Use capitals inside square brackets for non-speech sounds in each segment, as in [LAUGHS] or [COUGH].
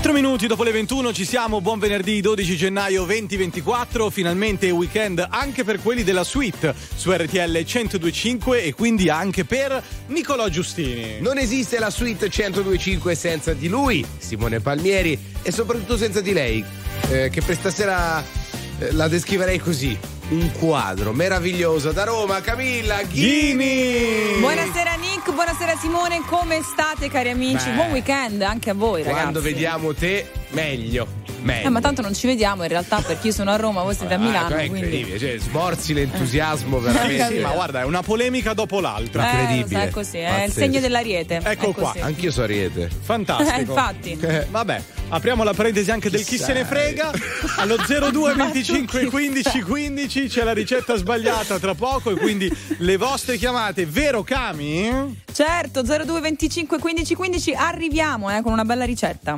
4 minuti dopo le 21 ci siamo, buon venerdì 12 gennaio 2024, finalmente weekend anche per quelli della suite su RTL 1025 e quindi anche per Nicolò Giustini. Non esiste la suite 1025 senza di lui, Simone Palmieri, e soprattutto senza di lei, eh, che per stasera eh, la descriverei così. Un quadro meraviglioso da Roma, Camilla Ghini. Buonasera Nick, buonasera Simone, come state cari amici? Beh, Buon weekend anche a voi ragazzi. Quando vediamo te, meglio. meglio. Eh, ma tanto non ci vediamo in realtà perché io sono a Roma, voi siete a Milano. Ah, è quindi... incredibile, cioè, sborzi l'entusiasmo Eh. veramente. [LAUGHS] Sì, ma guarda, è una polemica dopo l'altra. Eh, incredibile. sai, è così, è il segno dell'ariete. Ecco è qua, così. Anch'io so Ariete. Fantastico. Eh, infatti. [LAUGHS] Eh, vabbè, apriamo la parentesi anche del chi se ne sai? frega. Allo 02 25 15 15 c'è la ricetta sbagliata tra poco e quindi le vostre chiamate, vero Cami? Certo, 02 25 15 15 arriviamo eh, con una bella ricetta.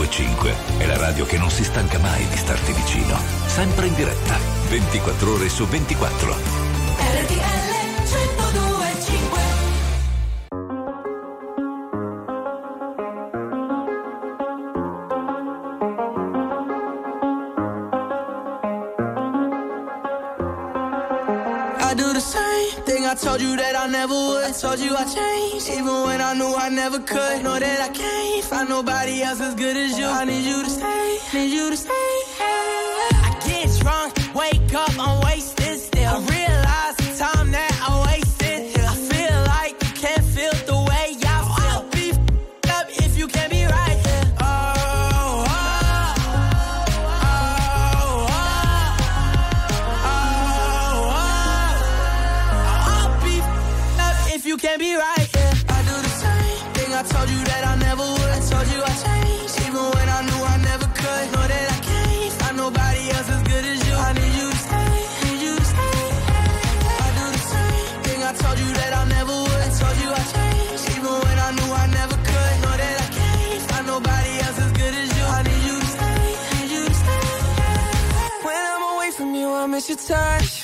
1025 è la radio che non si stanca mai di starti vicino. Sempre in diretta, 24 ore su 24. RTL 1025 I do the same thing I told you that I never would. I told you I changed, even when I knew I never could. Know that I can't nobody else as good as you. I need you to stay, need you to stay. Your touch.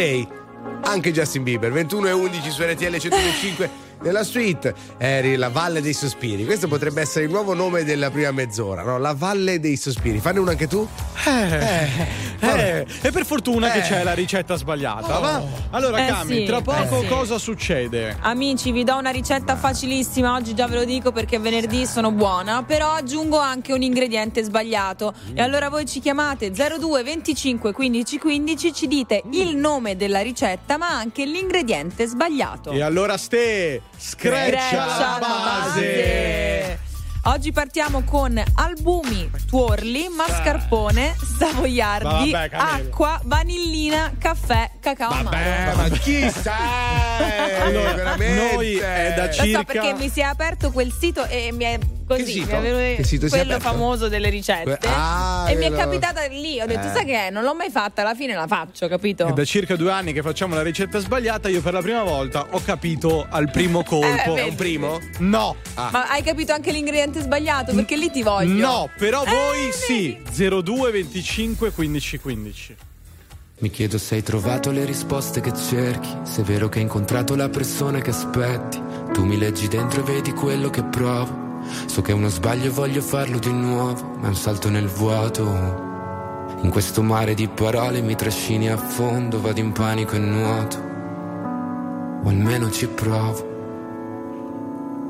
Stay. Anche Justin Bieber, 21 e 11 su RTL 105 [LAUGHS] nella suite. Eri la Valle dei Sospiri. Questo potrebbe essere il nuovo nome della prima mezz'ora, no? La Valle dei Sospiri. Fanne uno anche tu? Eh, eh, e per fortuna che Eh. c'è la ricetta sbagliata. Oh. va? Allora, Eh Cami, sì, tra poco eh sì. cosa succede? Amici, vi do una ricetta facilissima. Oggi già ve lo dico perché è venerdì sono buona. Però aggiungo anche un ingrediente sbagliato. E allora voi ci chiamate 02 25 15 15, ci dite il nome della ricetta, ma anche l'ingrediente sbagliato. E allora, Ste, screccia la base. Oggi partiamo con albumi, tuorli, mascarpone, savoiardi, Vabbè, acqua, vanillina, caffè, cacao Vabbè, amaro. ma chi sei? [LAUGHS] Allora, veramente? noi è da Lo so circa- perché mi si è aperto quel sito e mi è così, Che sito? Che sito quello famoso delle ricette. Ah, e mi è capitata lì, ho detto, Eh. sai che è? Non l'ho mai fatta, alla fine la faccio, capito? È da circa due anni che facciamo la ricetta sbagliata. Io per la prima volta ho capito al primo [LAUGHS] colpo. Eh, È un primo? No. Ma hai capito anche l'ingrediente sbagliato? Perché lì ti voglio. No, però voi Eh, sì. vedi? 02 25 15 15. Mi chiedo se hai trovato le risposte che cerchi, se è vero che hai incontrato la persona che aspetti. Tu mi leggi dentro e vedi quello che provo. So che è uno sbaglio e voglio farlo di nuovo, ma è un salto nel vuoto. In questo mare di parole mi trascini a fondo, vado in panico e nuoto. O almeno ci provo.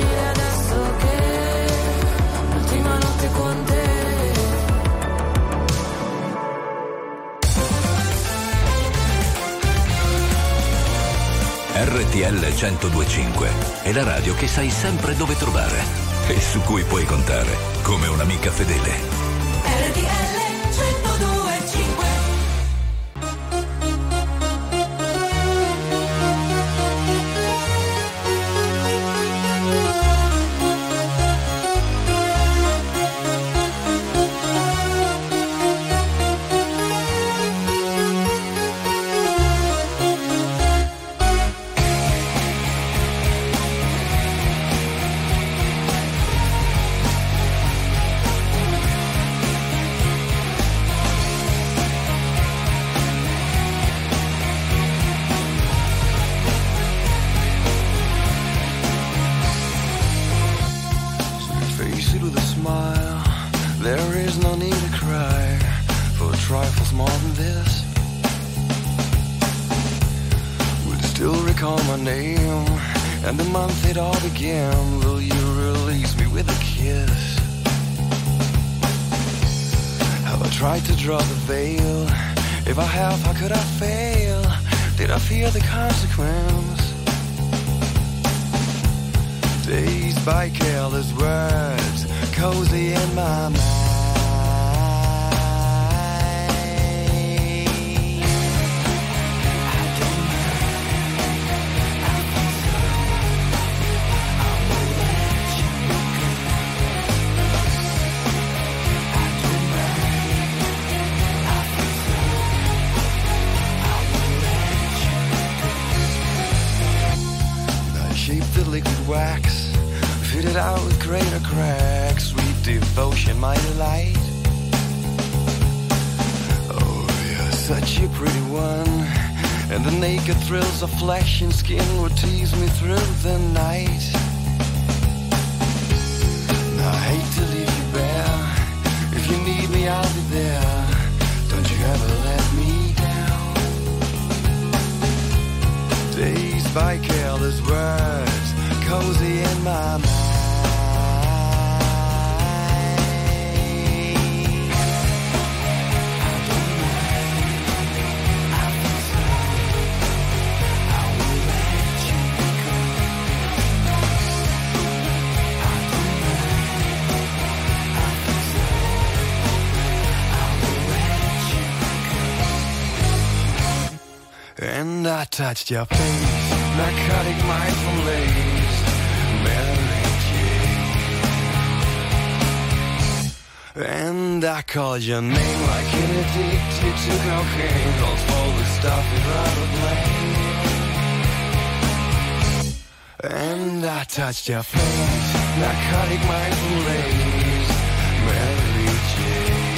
Difficile adesso che l'ultima notte con te. RTL 1025 è la radio che sai sempre dove trovare e su cui puoi contare come un'amica fedele. RTL your face, narcotic mind from lace, Mary Jane. And I called your name like an addicted to cocaine, calls for the stuff without a blame. And I touched your face, narcotic mind from lace, Mary Jane.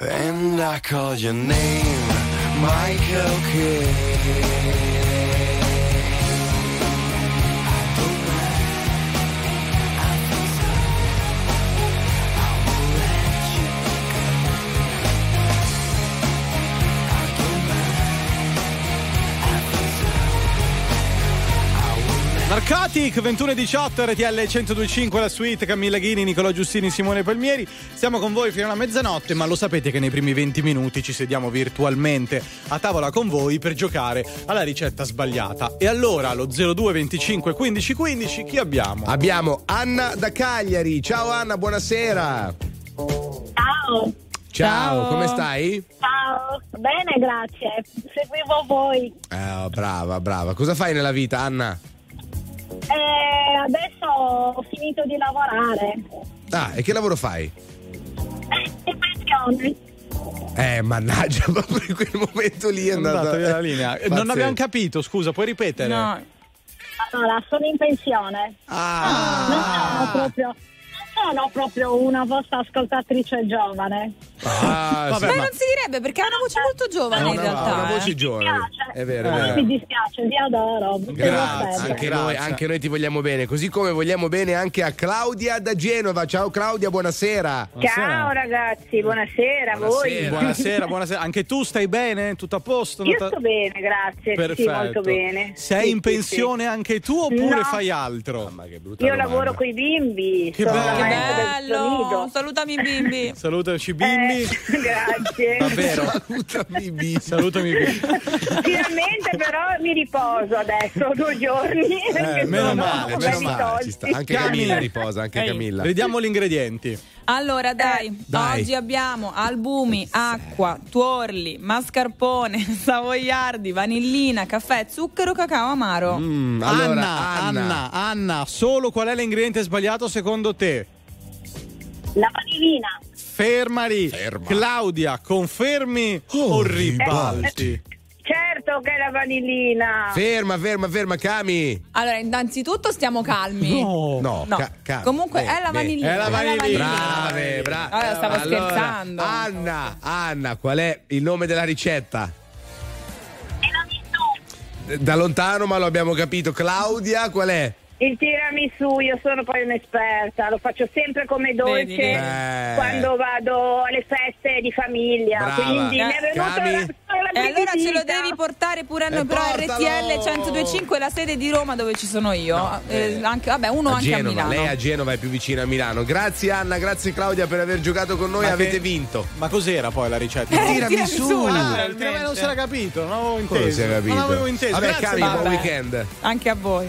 And I called your name, Michael Kidd. Narcotic 2118 RTL 1025 la suite Camilla Ghini, Nicolò Giustini, Simone Palmieri. Siamo con voi fino alla mezzanotte, ma lo sapete che nei primi 20 minuti ci sediamo virtualmente a tavola con voi per giocare alla ricetta sbagliata. E allora allo 02 25 15 15 chi abbiamo? Abbiamo Anna da Cagliari. Ciao Anna, buonasera. Ciao, Ciao, come stai? ciao, bene, grazie. Seguivo voi. Eh, brava, brava. Cosa fai nella vita, Anna? Eh, adesso ho finito di lavorare. Ah, e che lavoro fai? In pensione. Eh, mannaggia, [LAUGHS] proprio in quel momento lì è andata, andata via la linea. Eh, Non Pazzesco. abbiamo capito, scusa, puoi ripetere? No. Allora, sono in pensione. Ah, Non sono proprio, sono proprio una vostra ascoltatrice giovane. ah, [LAUGHS] Vabbè, sì. Beh, ma- non si direbbe perché ha una voce molto giovane in Una, realtà. una eh. voce giovane. dispiace. È vero, è vero. mi dispiace, vi adoro. Grazie, anche Grazie. noi, anche noi ti vogliamo bene, così come vogliamo bene anche a Claudia da Genova. Ciao Claudia, buonasera. Ciao ragazzi, buonasera a voi. Buonasera, buonasera. Anche tu stai bene? Tutto a posto? Io sto bene, grazie. Perfetto. Sì, molto bene. Sei Sì, in sì, pensione anche tu oppure No. fai altro? Ma che sì. brutta Io domanda. lavoro con i bimbi. Che sono bello. Bello! Salutami i bimbi. [LAUGHS] Salutaci bimbi. Eh, grazie. [LAUGHS] Davvero. Salutami, Bi. Salutami bimbi. Finalmente però mi riposo adesso, due giorni. perché meno sono male, meno male, tosti. Ci sta. Anche Camilla. Camilla riposa, anche Ehi. Camilla. Vediamo gli ingredienti. Allora, dai, Dai. oggi abbiamo albumi, acqua, tuorli, mascarpone, [LAUGHS] savoiardi, vanillina, caffè, zucchero, cacao amaro. Mm, allora, Anna, Anna, Anna, solo qual è l'ingrediente sbagliato secondo te? La vanillina. Ferma lì. Ferma. Claudia, confermi Oh, o ribalti? Certo che è la vanillina. Ferma, ferma, ferma, Cami. Allora, innanzitutto stiamo calmi. No. No, No. ca- Cami. Comunque Beh, è la vanillina. È la vanillina. Brave, brave. Allora, stavo Allora, scherzando. Anna, Anna, qual è il nome della ricetta? Tiramisù. Da lontano, ma lo abbiamo capito. Claudia, qual è? Il tiramisù, io sono poi un'esperta, lo faccio sempre come dolce Vedi. Eh. quando vado alle feste di famiglia. Brava. Quindi mi è Eh, venuto la, la E allora ce lo devi portare pure a noi, però portalo! RTL 1025 la sede di Roma dove ci sono io. Eh, anche, vabbè, uno a anche Genova, a Milano. lei a Genova è più vicina a Milano. Grazie Anna, grazie Claudia per aver giocato con noi, Ma avete che- vinto. Ma cos'era poi la ricetta? Eh, Tirami tirami su. su, Ah, il non si era capito, non avevo inteso. Non avevo inteso. Vabbè, Grazie, cari, buon weekend. Anche a voi.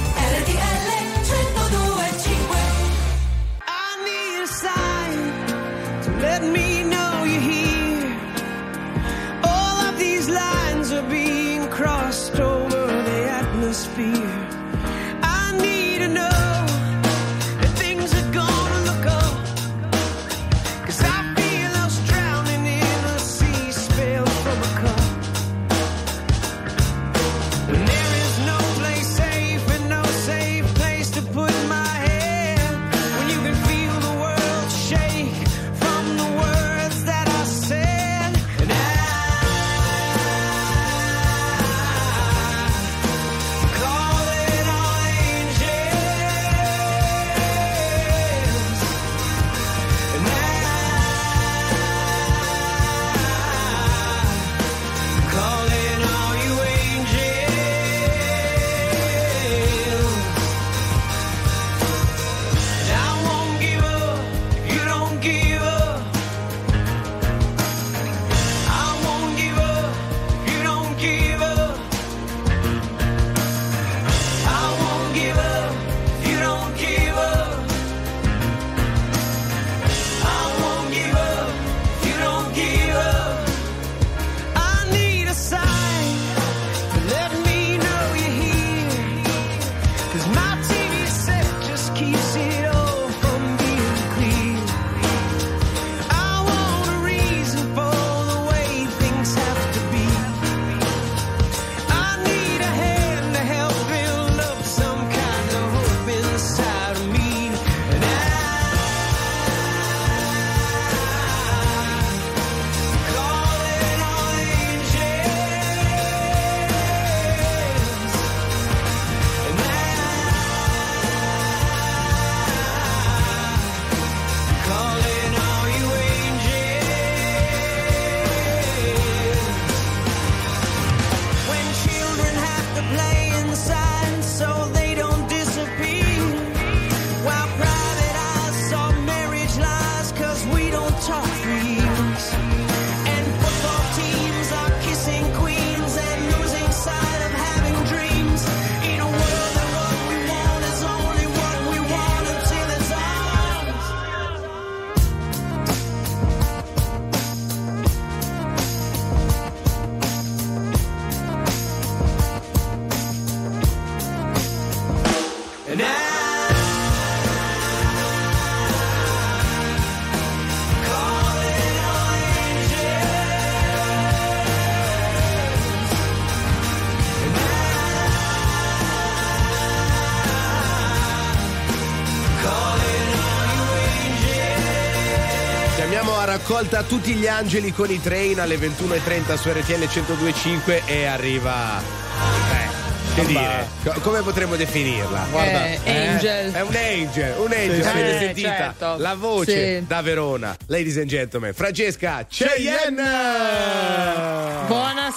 Andiamo a raccolta tutti gli angeli con i train alle 21.30 su RTL 102.5 e arriva. Eh, che dire, co- come potremmo definirla? Guarda, Eh, angel. È un angel, un angel, Sì, avete sì. sentita? certo. La voce Sì. da Verona. Ladies and gentlemen, Francesca Cheyenne!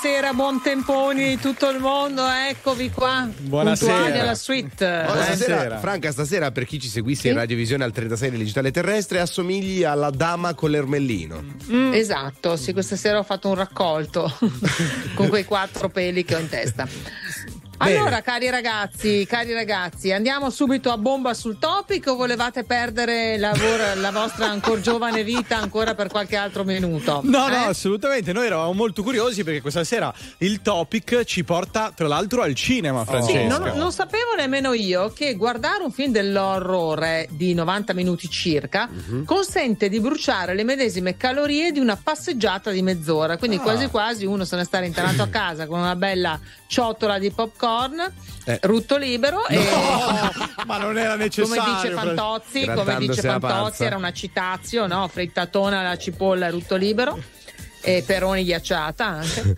Buonasera, buon temponi di tutto il mondo, eccovi qua. Buonasera. Alla suite. Eh, stasera, Franca, stasera per chi ci seguisse in radiovisione al 36 del digitale terrestre assomigli alla dama con l'ermellino. Mm. Esatto, sì, questa sera ho fatto un raccolto [LAUGHS] con quei quattro peli che ho in testa. Bene. Allora, cari ragazzi, cari ragazzi, andiamo subito a bomba sul topic o volevate perdere la, vor- la vostra ancora giovane vita ancora per qualche altro minuto? No, no, Eh? assolutamente. Noi eravamo molto curiosi perché questa sera il topic ci porta, tra l'altro, al cinema, Francesca. Sì, non, non sapevo nemmeno io che guardare un film dell'orrore di 90 minuti circa Mhm. consente di bruciare le medesime calorie di una passeggiata di mezz'ora. Quindi Ah. quasi quasi uno se ne sta rintanato a casa con una bella ciotola di popcorn, Eh. rutto libero e [LAUGHS] ma non era come necessario. dice Fra- Fantozzi, come dice Fantozzi era una citazio, no? Frittatona alla cipolla rutto libero e peroni ghiacciata anche.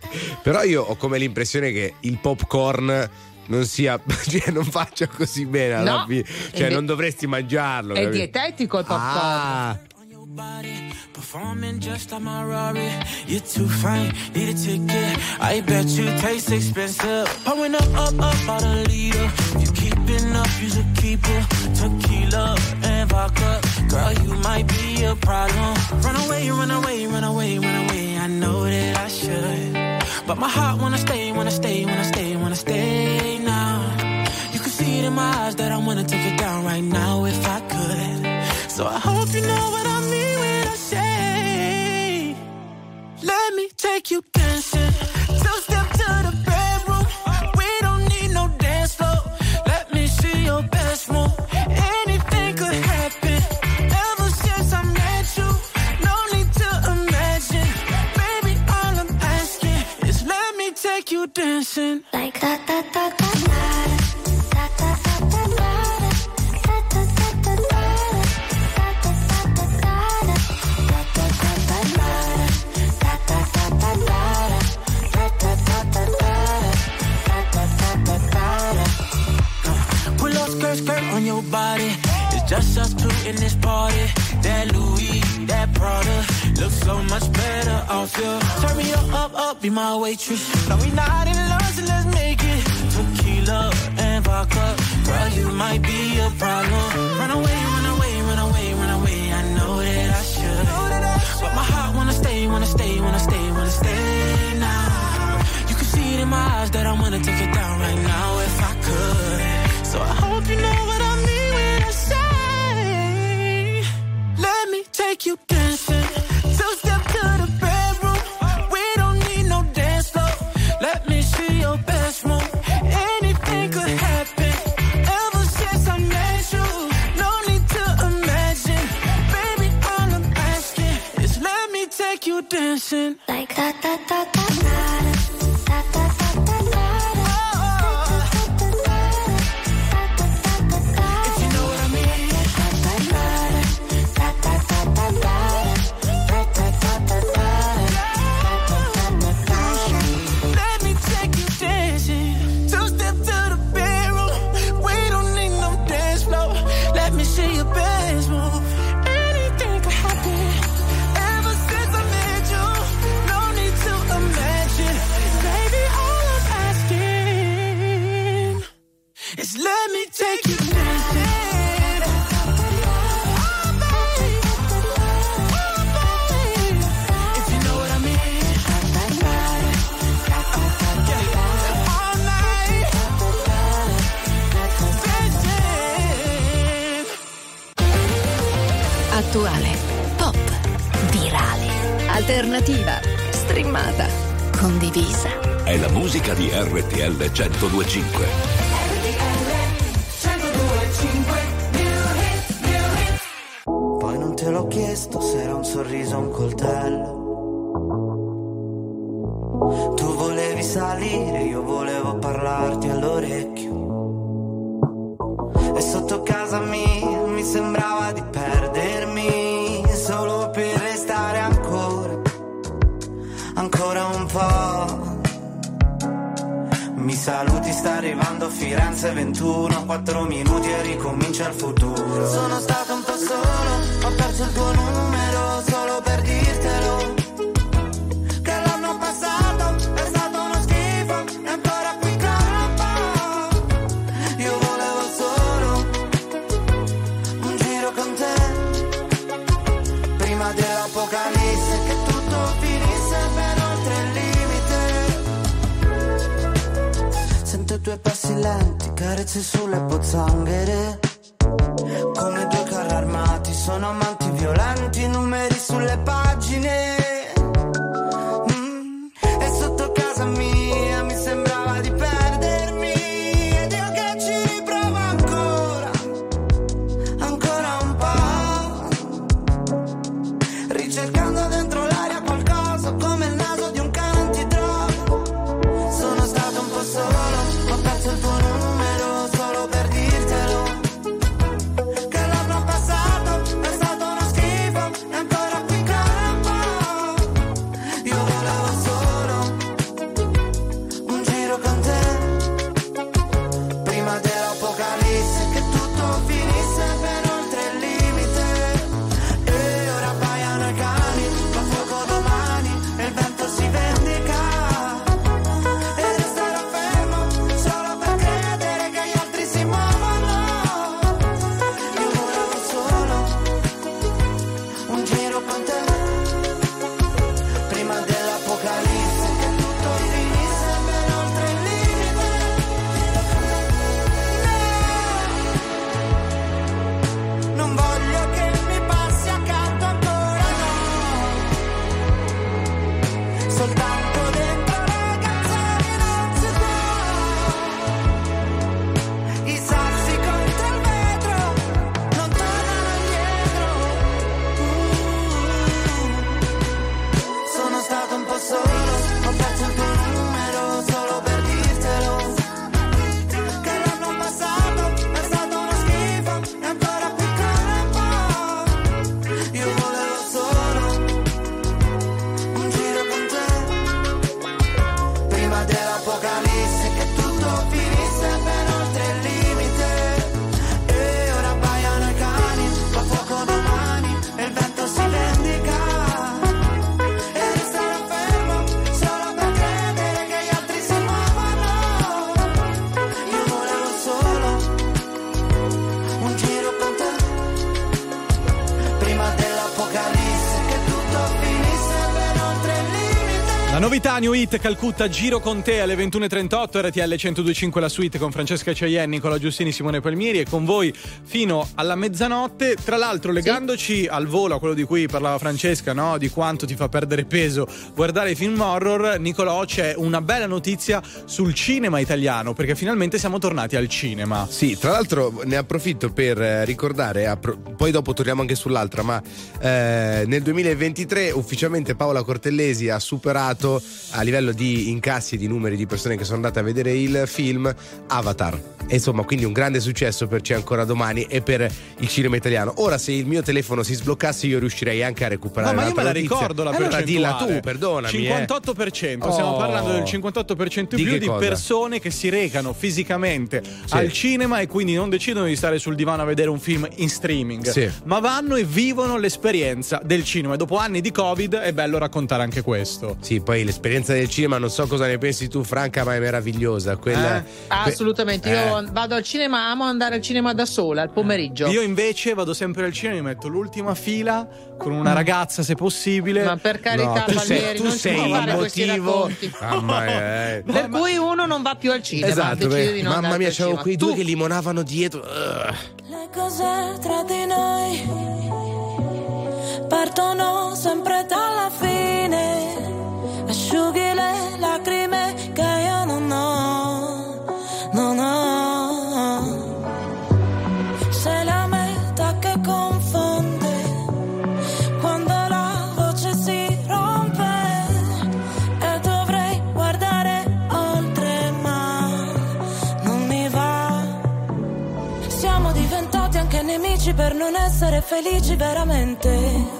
[LAUGHS] Però io ho come l'impressione che il popcorn non sia [LAUGHS] cioè non faccia così bene alla No, fine. cioè non dovresti mangiarlo È capito? dietetico il popcorn. ah Performing just like my Rari. You're too fine, need a ticket. I bet you taste expensive. Pouring up, up, up, out a leader. You keeping up, you should keep it. Tequila and vodka. Girl, you might be a problem. Run away, run away, run away, run away. I know that I should. But my heart wanna stay, wanna stay, wanna stay, wanna stay now. You can see it in my eyes that I wanna take it down right now if I could. So I hope you know take you dancing. Up, my waitress. No, we not in love, so let's make it. Tequila and vodka, girl, you might be a problem. Run away, run away, run away, run away. I know that I should, but my heart wanna stay, wanna stay, wanna stay, wanna stay now. You can see it in my eyes that I wanna take it down right now if I could. So I hope you know what I mean Hit Calcutta Giro con te alle 21.38 RTL 1025 la suite con Francesca Ciaien, Nicola Giustini, Simone Palmieri e con voi fino alla mezzanotte. Tra l'altro legandoci al volo a quello di cui parlava Francesca, no? di quanto ti fa perdere peso guardare i film horror, Nicolò c'è una bella notizia sul cinema italiano perché finalmente siamo tornati al cinema. Sì, tra l'altro ne approfitto per eh, ricordare, poi dopo torniamo anche sull'altra, ma eh, nel 2023 ufficialmente Paola Cortellesi ha superato a livello di incassi e di numeri di persone che sono andate a vedere il film Avatar. E insomma, quindi un grande successo per C'è ancora domani e per il cinema italiano. Ora, se il mio telefono si sbloccasse, io riuscirei anche a recuperare No, ma io me la notizia. ricordo la allora dilla percentuale. tu, perdonami. eh. 58%, stiamo Oh. parlando del 58% in Di più di cosa? persone che si recano fisicamente Sì. al cinema e quindi non decidono di stare sul divano a vedere un film in streaming, Sì. ma vanno e vivono l'esperienza del cinema. E dopo anni di Covid è bello raccontare anche questo. Sì, poi l'esperienza del cinema, non so cosa ne pensi tu, Franca, ma è meravigliosa. Quella, Eh? Assolutamente, Eh. io vado al cinema, amo andare al cinema da sola al pomeriggio. Io invece vado sempre al cinema, mi metto l'ultima fila con una ragazza se possibile. Ma per carità, tu sei- Palmieri, tu non si sei può il fare questi motivo- racconti. Mamma mia, Per cui uno non va più al cinema. Esatto, beh, di non mamma mia, c'erano quei Tu- due che limonavano dietro. Le cose tra di noi partono sempre dalla fine. Asciughi le lacrime che io non ho, non ho. Sei la meta che confonde quando la voce si rompe. E dovrei guardare oltre, ma non mi va. Siamo diventati anche nemici per non essere felici veramente.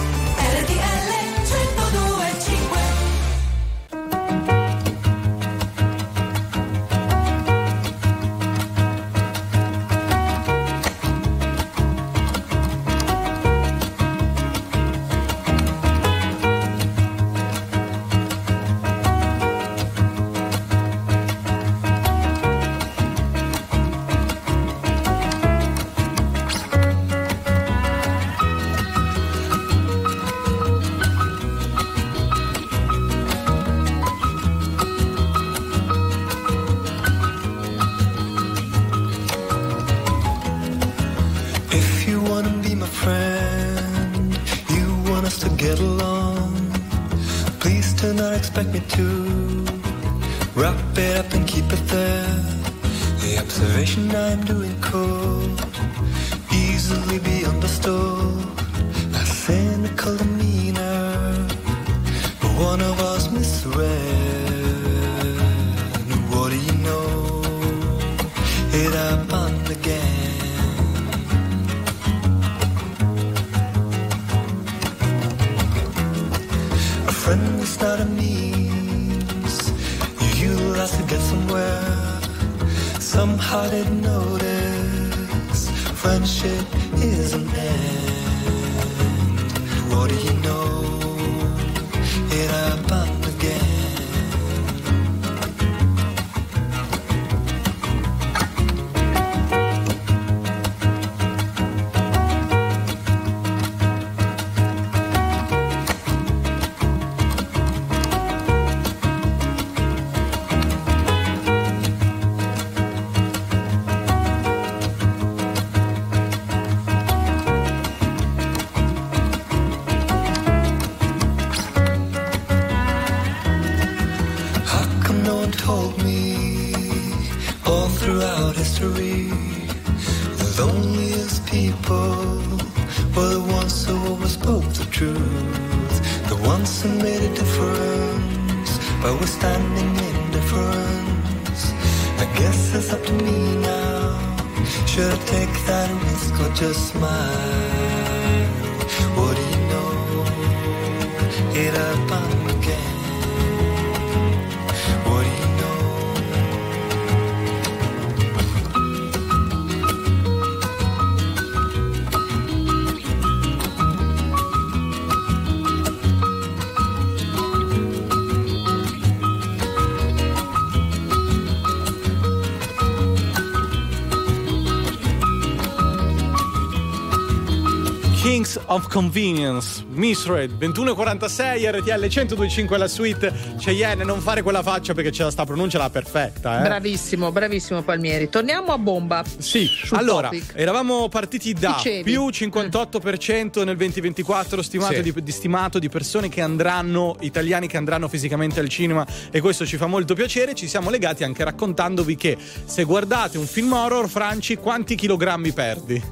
Kings of Convenience, Misread 2146 RTL 1025 la suite Cheyenne non fare quella faccia perché ce la sta pronuncia la perfetta eh. Bravissimo, bravissimo Palmieri. Torniamo a bomba. Sì, allora topic. eravamo partiti da Dicevi. più 58% nel 2024 stimato, Sì. di, di stimato di persone che andranno, italiani che andranno fisicamente al cinema e questo ci fa molto piacere. Ci siamo legati anche raccontandovi che se guardate un film horror, Franci, quanti chilogrammi perdi?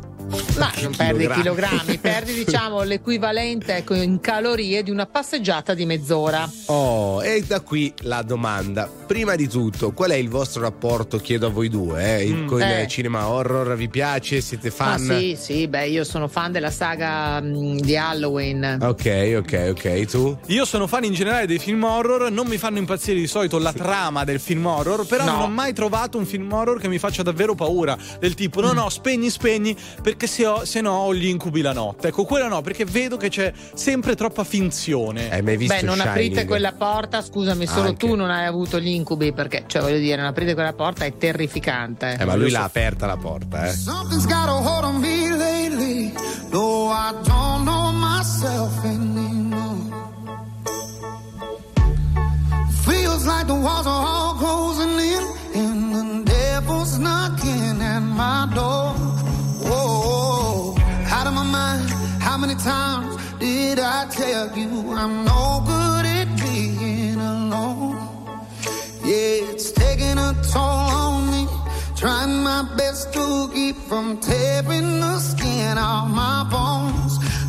Ma non perdi chilogrammi. chilogrammi, perdi diciamo [LAUGHS] l'equivalente ecco, in calorie di una passeggiata di mezz'ora. Oh, e da qui la domanda. Prima di tutto, qual è il vostro rapporto, chiedo a voi due, eh, il- Mm. con Eh. il cinema horror? Vi piace? Siete fan? Ah sì, sì, beh io sono fan della saga mh, di Halloween. Ok, ok, ok. Tu? Io sono fan in generale dei film horror, non mi fanno impazzire di solito la trama del film horror, però No. non ho mai trovato un film horror che mi faccia davvero paura. Del tipo, no, no, spegni, spegni, perché se, ho, se no ho gli incubi la notte. Ecco, quella no, perché vedo che c'è sempre troppa finzione. Hai mai visto Beh, non Shining? aprite quella porta, scusami, solo Anche. tu non hai avuto gli incubi, perché, cioè, voglio dire, non aprite quella porta è terrificante. Eh, ma lui l'ha aperta la porta, eh. Something's got a hold on me lately. No, I don't know myself anymore. Feels like the walls are all closing in, and the devil's knocking at my door. Whoa, out of my mind. How many times did I tell you I'm no good taking a toll on me. Trying my best to keep from tearing the skin off my bones.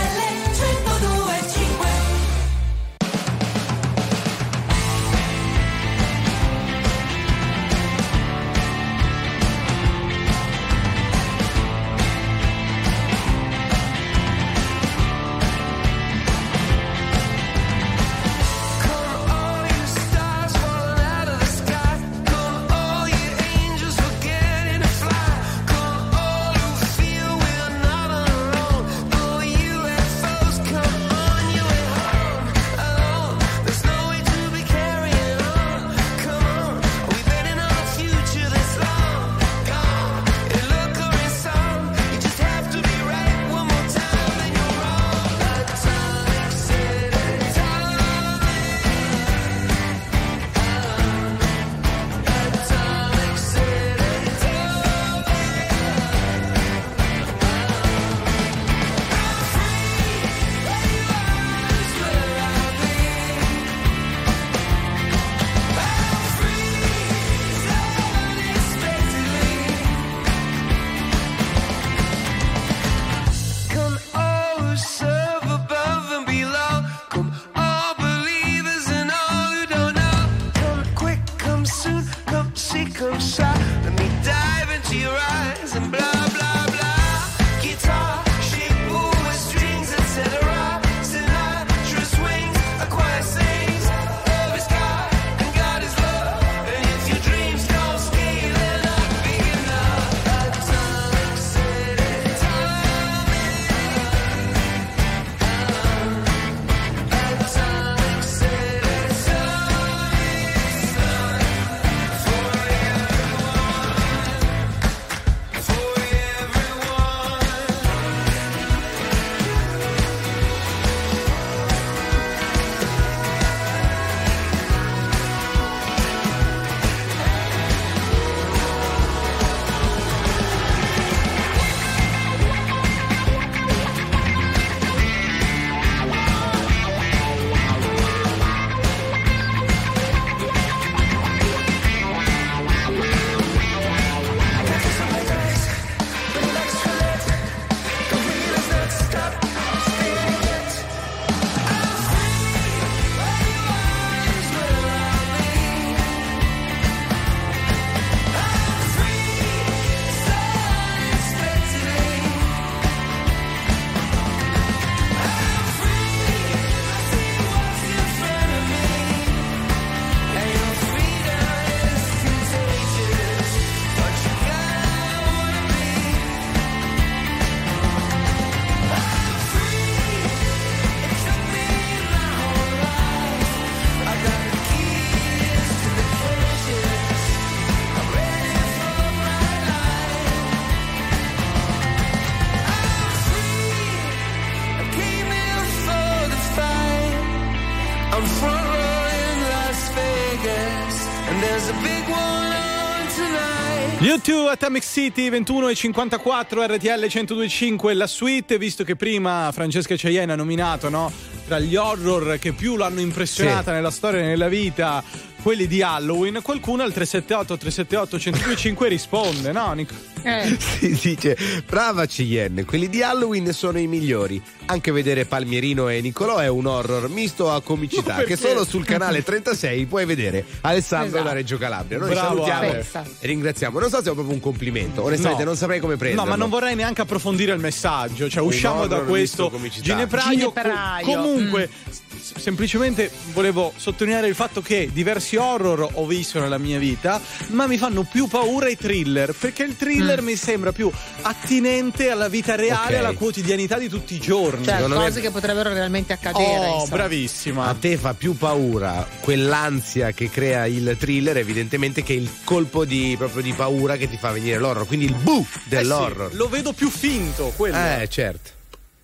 Atomic City 21 e 54 RTL 1025 la suite visto che prima Francesca Cheyenne ha nominato no, tra gli horror che più l'hanno impressionata Sì. nella storia e nella vita quelli di Halloween qualcuno al 378 378 1025 risponde no Nico? [LAUGHS] Si dice, brava Cheyenne, quelli di Halloween sono i migliori. Anche vedere Palmierino e Nicolò è un horror misto a comicità che solo sul canale 36 puoi vedere Alessandro Esatto. da Reggio Calabria. Noi Bravo, salutiamo Alex. e ringraziamo. Non so se è proprio un complimento, onestamente No. non saprei come prenderlo. No, ma non vorrei neanche approfondire il messaggio. Cioè, Un usciamo da questo ginepraio. Ginepraio. Co- comunque, s- semplicemente volevo sottolineare il fatto che diversi horror ho visto nella mia vita, ma mi fanno più paura i thriller. Perché il thriller mi sembra più attinente alla vita reale, Ok. alla quotidianità di tutti i giorni. Cioè, Secondo me- cose che potrebbero realmente accadere. Oh, insomma. bravissima. A te fa più paura quell'ansia che crea il thriller, evidentemente, che il colpo di, proprio di paura che ti fa venire l'horror. Quindi il bu Eh sì, dell'horror. lo vedo più finto quello. Eh, certo.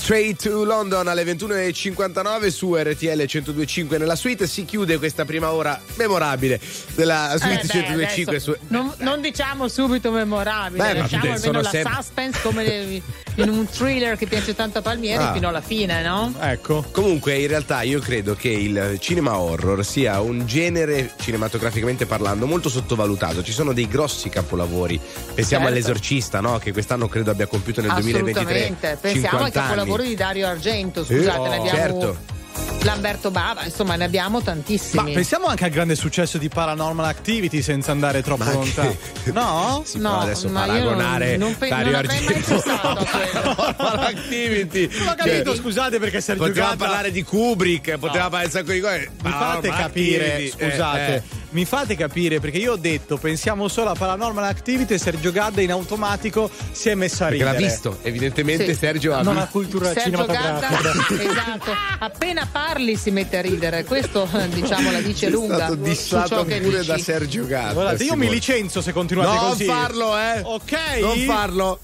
Train to London alle 21.59 su RTL 102.5 nella suite. Si chiude questa prima ora memorabile della suite Eh beh, 102.5 adesso su... non, diciamo subito memorabile, Beh, lasciamo sono almeno la sempre- suspense come in un thriller che piace tanto a Palmieri Ah. fino alla fine, no? Ecco. Comunque, in realtà, io credo che il cinema horror sia un genere, cinematograficamente parlando, molto sottovalutato. Ci sono dei grossi capolavori. Pensiamo Certo. all'Esorcista, no? Che quest'anno credo abbia compiuto nel 2023. Assolutamente. Pensiamo al 50 anni. capolavoro di Dario Argento, scusate, ne abbiamo certo. Lamberto Bava, insomma, ne abbiamo Ma tantissimi. pensiamo anche al grande successo di Paranormal Activity senza andare troppo Ma lontano. No? Si No, può adesso ma io paragonare non- non pe- Dario non avrei mai Argento pensato. Paranormal Activity. [LAUGHS] Non ho capito, Cioè, scusate perché Sergio Poteva Gatta parlare di Kubrick, poteva parlare di un sacco di cose. Mi fate capire, Activity, scusate, eh, eh. Mi fate capire perché io ho detto pensiamo solo a Paranormal Activity e Sergio Gadda in automatico si è messo a Perché ridere. l'ha visto, evidentemente Sì. Sergio ha Non ha cultura Sergio cinematografica. esatto, appena parli si mette a ridere, questo diciamo la dice È lunga. stato su dissato pure dici. da Sergio Gatta. Guardate, io mi Simone. licenzio se continuate Non così. farlo, eh. Ok? Non farlo.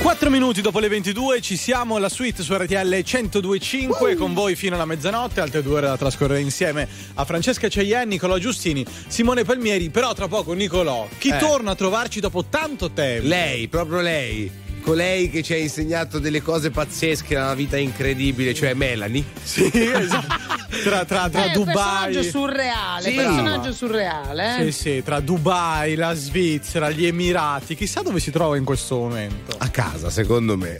4 minuti dopo le 22 ci siamo alla suite su RTL 1025 con voi fino alla mezzanotte, altre due ore da trascorrere insieme a Francesca Ceien, Nicolò Giustini, Simone Palmieri, però tra poco Nicolò, chi Eh. torna a trovarci dopo tanto tempo? Lei, proprio lei. Colei che ci ha insegnato delle cose pazzesche, una vita incredibile, cioè Melanie. Sì, esatto. [LAUGHS] tra, tra, tra Eh, un Dubai. personaggio surreale, Sì. personaggio surreale, Sì, eh? sì, tra Dubai, la Svizzera, gli Emirati, chissà dove si trova in questo momento. A casa, secondo me.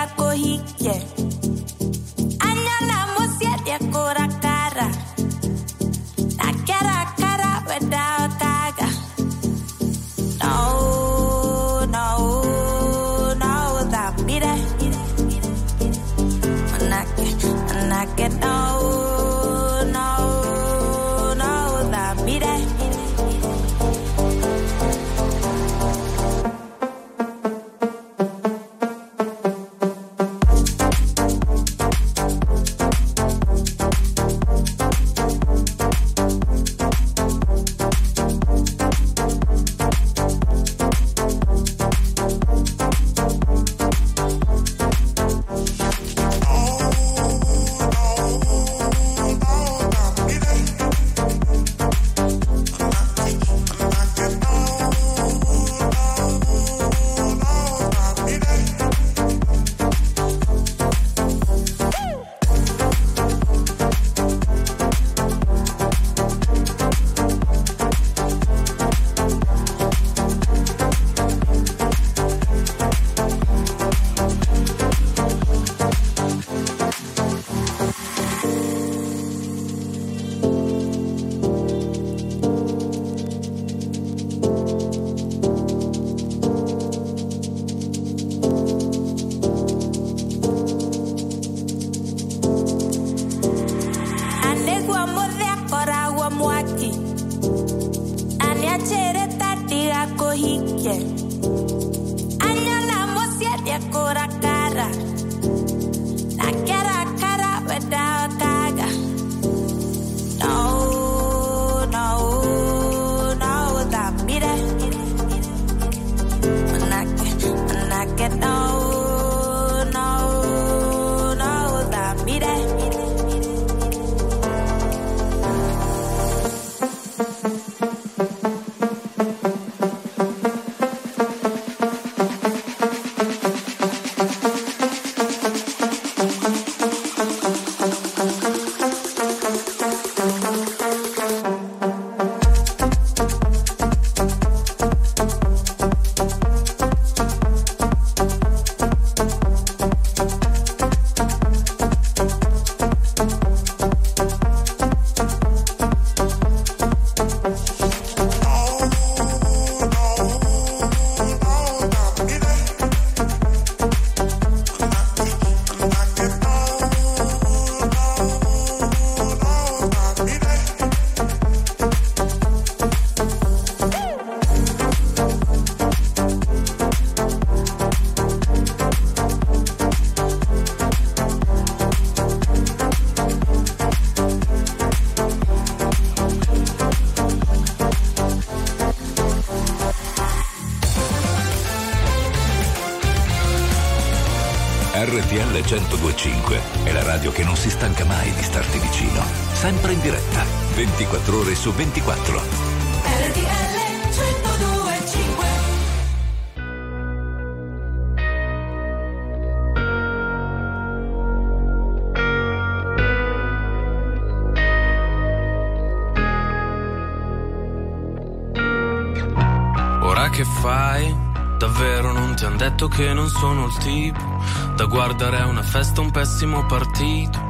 I go he, yeah. Su 24. RTL 1025 Ora che fai? Davvero non ti han detto che non sono il tipo da guardare a una festa un pessimo partito.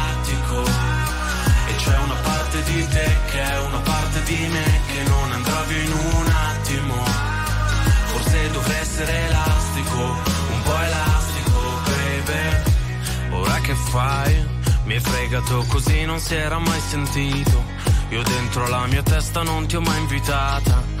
galattico. E c'è una parte di te che è una parte di me che non andrà via in un attimo. Forse dovrei essere elastico, un po' elastico, baby. Ora che fai? Mi hai fregato così non si era mai sentito. Io dentro la mia testa non ti ho mai invitata.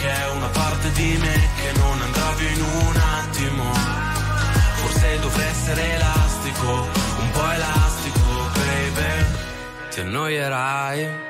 Che è una parte di me che non andrà via in un attimo. Forse dovrei essere elastico, un po' elastico, baby. Ti annoierai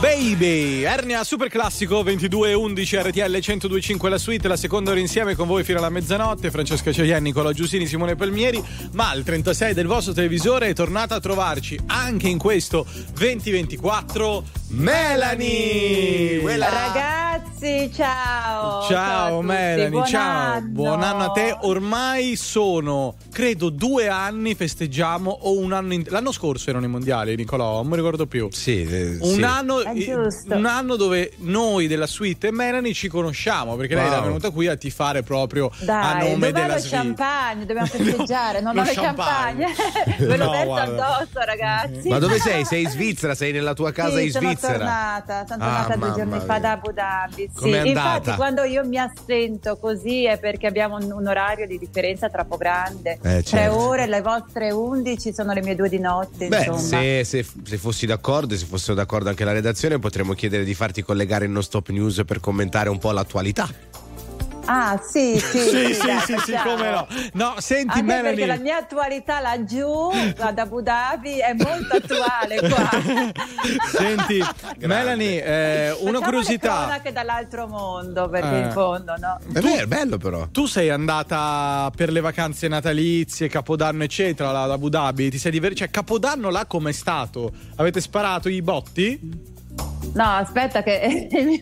Baby, Ernia super classico 2211 RTL 1025 la suite, la seconda ora insieme con voi fino alla mezzanotte. Francesca Ceiani, Nicola Giusini, Simone Palmieri. Ma il 36 del vostro televisore è tornata a trovarci anche in questo 2024 Melanie. Quella- Ragazzi, ciao! a Ciao tutti, Melanie, buon ciao, anno. buon anno a te. Ormai sono, credo, due anni festeggiamo o un anno. in- L'anno scorso erano i mondiali, Nicolò, non mi ricordo più. Sì, eh, un sì. anno, un anno dove noi della suite e Melanie ci conosciamo perché lei Wow. era venuta qui a tifare proprio a Dai, nome dov'è della lo suite. champagne? Dobbiamo [LAUGHS] festeggiare, non ho le champagne. champagne. [LAUGHS] Ve l'ho No, detto guarda. addosso, ragazzi. Ma dove sei? Sei in Svizzera? Sei nella tua casa sì, in sono Svizzera? tornata, sono Ah, tornata due mamma giorni fa da Abu Dhabi. Sì. Com'è andata? Infatti, quando io mi assento così è perché abbiamo un, un orario di differenza troppo grande. Eh, Tre certo. ore, le vostre 11 sono le mie due di notte. Beh, se, se- se fossi d'accordo e se fossero d'accordo anche la redazione, potremmo chiedere di farti collegare in non stop news per commentare un po' l'attualità. Ah, sì, sì. Sì, sì, sì, sì, facciamo. come no. No, senti Anche Melanie. perché la mia attualità laggiù ad Abu Dhabi è molto attuale qua. [LAUGHS] Senti, Melanie, eh, una Facciamo curiosità. cronache dall'altro mondo, perché Eh. in fondo, no? È vero, bello però. Tu sei andata per le vacanze natalizie, Capodanno, eccetera, ad Abu Dhabi? Ti sei divertita? Cioè, Capodanno là com'è stato? Avete sparato i botti? No, aspetta che [LAUGHS] il mio-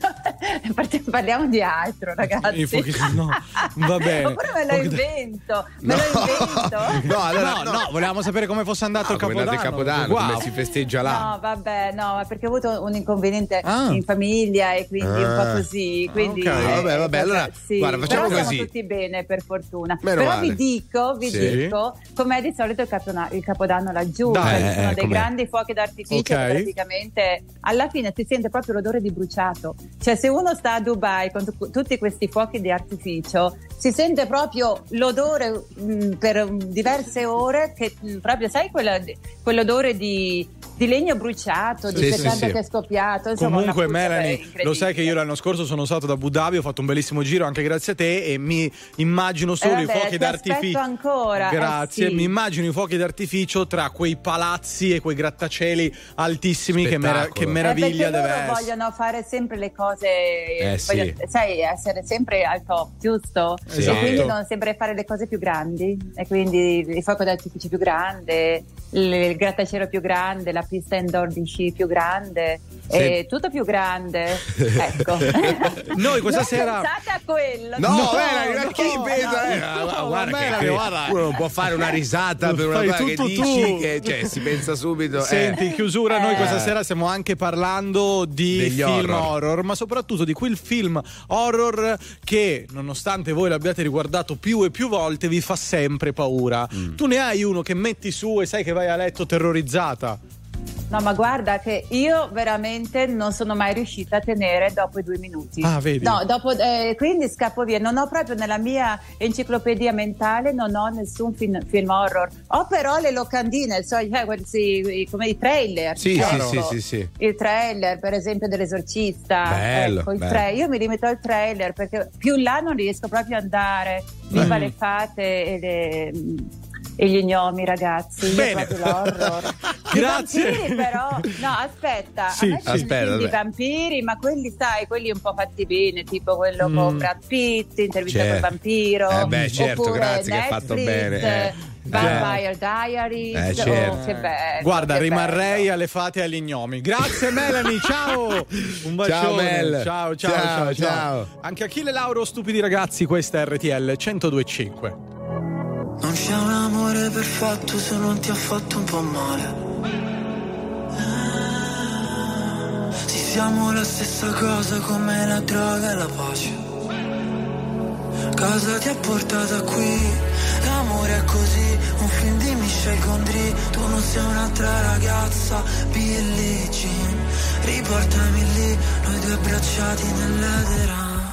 parliamo di altro, ragazzi. Il fuochi- no, va bene. [LAUGHS] Oppure me lo invento, me lo invento. [LAUGHS] No, allora, no, no, volevamo sapere come fosse andato il come è Capodanno. il Capodanno, Wow. come si festeggia là. No, vabbè, no, ma perché ho avuto un inconveniente Ah. in famiglia e quindi un Ah. po' così. Quindi, Ok, vabbè, vabbè, eh, allora, sì. guarda, facciamo Però così. tutti bene, per fortuna. Meno Però male. vi dico, vi Sì. dico, com'è di solito il, capona- il capodanno laggiù. Dai, eh, ci sono eh, dei com'è? grandi fuochi d'artificio Ok. che praticamente alla fine si sentono sente proprio l'odore di bruciato. Cioè se uno sta a Dubai con tu- tutti questi fuochi di artificio, si sente proprio l'odore mh, per mh, diverse ore, che mh, proprio sai quella- quell'odore di, di legno bruciato, di Sì, sì, petardo sì. che è scoppiato. Insomma, Comunque, Melanie, lo sai che io l'anno scorso sono stato ad Abu Dhabi, ho fatto un bellissimo giro anche grazie a te e mi immagino solo Eh, i vabbè, fuochi ti d'artificio. ancora, eh, Grazie, sì. mi immagino i fuochi d'artificio tra quei palazzi e quei grattacieli altissimi. Che, mera- che Eh, meraviglia perché deve loro essere. vogliono fare sempre le cose, Eh, sì. voglio- sai, essere sempre al top, giusto? Esatto. E quindi devono sempre fare le cose più grandi. E quindi il fuoco d'artificio più grande, il, il grattacielo più grande, la pista indoor di sci più grande, e tutto più grande. Ecco. [LAUGHS] Noi questa Non sera. Pensate a quello. No, no, ma no, chi no, pensa? Eh, no, guarda, no, guarda che- che guarda. uno non può fare una risata per una cosa che dici tu. che cioè, si pensa subito. eh. Senti, chiusura, noi Eh. questa sera stiamo anche parlando di Degli film horror. horror. ma soprattutto di quel film horror che, nonostante voi l'abbiate riguardato più e più volte, vi fa sempre paura. Mm. Tu ne hai uno che metti su e sai che vai a letto terrorizzata. No, ma guarda che io veramente non sono mai riuscita a tenere dopo i due minuti. Ah, vedi? No, dopo, eh, quindi scappo via. Non ho proprio nella mia enciclopedia mentale, non ho nessun film, film horror. Ho però le locandine, so, cioè, questi, i- come i trailer. Sì, ecco. sì, sì, sì, sì. Il trailer, per esempio, dell'esorcista. Bello, ecco, bello. tra- io mi limito al trailer perché più in là non riesco proprio ad andare. Viva Mm. le fate e le. E gli gnomi, ragazzi, Bene. [LAUGHS] Grazie. vampiri, però, no, aspetta, Sì, a aspetta, i film di vabbè. vampiri, ma quelli, sai, quelli un po' fatti bene, tipo quello Mm. con Brad Pitt, intervista Certo. col vampiro. Eh beh, certo, oppure grazie che hai fatto Netflix, bene, eh. Vampire Diaries, Eh, oh, certo. che bello. Guarda, che rimarrei bello. alle fate e agli gnomi. Grazie Melanie, ciao! [LAUGHS] Un bacione. Ciao, Mel. Ciao, ciao, Ciao, ciao, ciao. ciao. Anche Achille Lauro, stupidi ragazzi, questa è RTL 1025. Non c'è un amore perfetto se non ti ha fatto un po' male. Sì, siamo la stessa cosa come la droga e la pace. Cosa ti ha portato qui? L'amore è così, un film di Michel Gondry. Tu non sei un'altra ragazza, Billie Jean. Riportami lì, noi due abbracciati nell'edera.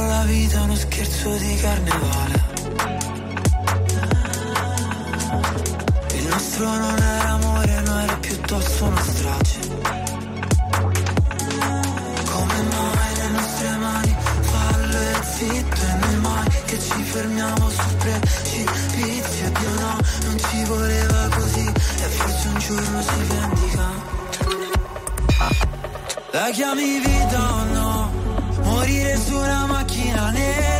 libro La vita uno scherzo di carnevale. Il nostro non era amore, no era piuttosto una strage. Come mai le nostre mani fallo e zitto e noi mai che ci fermiamo sul precipizio Dio no, non ci voleva così e forse un giorno si vendica. La chiami vita o no? Morire su una macchina nera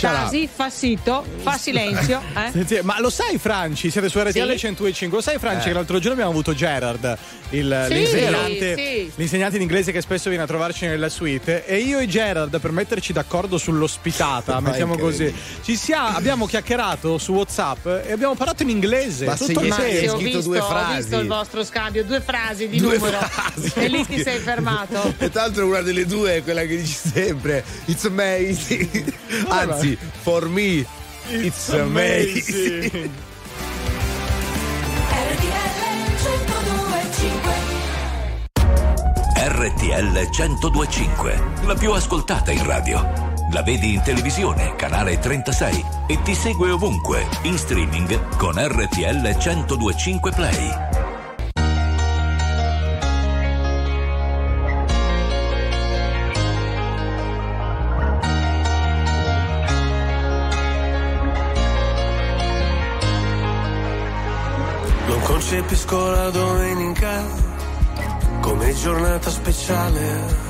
Tasi, fa sito, fa silenzio. [LAUGHS] Eh? Senti, ma lo sai, Franci? Siete su RTL sì. 105. Lo sai, Franci, eh. che l'altro giorno abbiamo avuto Gerard, il, sì, l'insegnante, sì. l'insegnante in inglese che spesso viene a trovarci nella suite. E io e Gerard, per metterci d'accordo sull'ospitata, mettiamo così, ci siamo, abbiamo chiacchierato su WhatsApp e abbiamo parlato in inglese. Ma tutto il sì, ho, visto, due frasi. ho visto il vostro scambio, due frasi di due numero. Frasi. E lì ti sei fermato. e tra l'altro una delle due è quella che dici sempre: It's amazing. Anzi, for me, it's, it's amazing. amazing. RTL 1025, la più ascoltata in radio. La vedi in televisione, canale 36 e ti segue ovunque, in streaming con RTL 1025 Play. Non concepisco la domenica come giornata speciale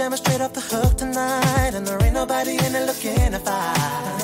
jamming straight off the hook tonight, and there ain't nobody in it looking to fight.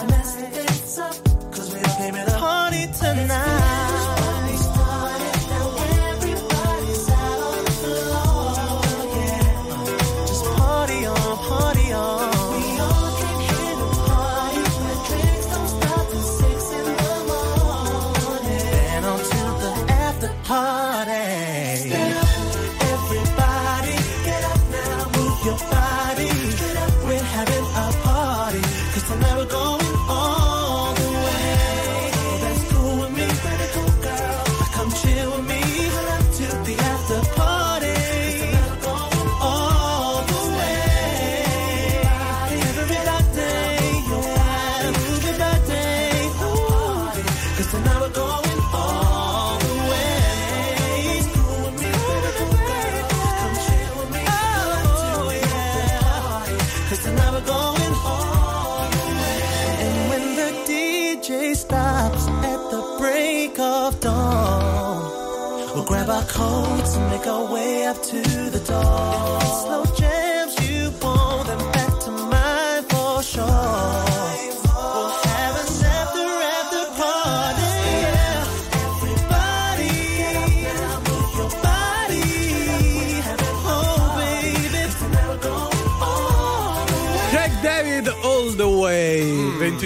Up to the door.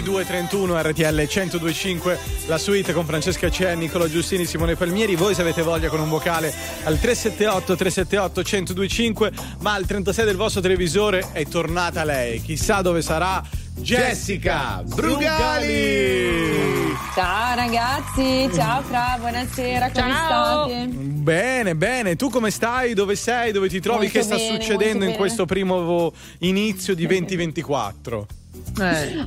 2231 RTL 1025 la suite con Francesca Cea, Nicolo Giustini, Simone Palmieri voi se avete voglia con un vocale al 378 378 1025 ma al 36 del vostro televisore è tornata lei chissà dove sarà Jessica Brugali Ciao ragazzi, ciao Fra, buonasera, come Ciao. state? Bene, bene, tu come stai? Dove sei? Dove ti trovi? Molto che sta bene, succedendo molto in questo primo inizio di 2024?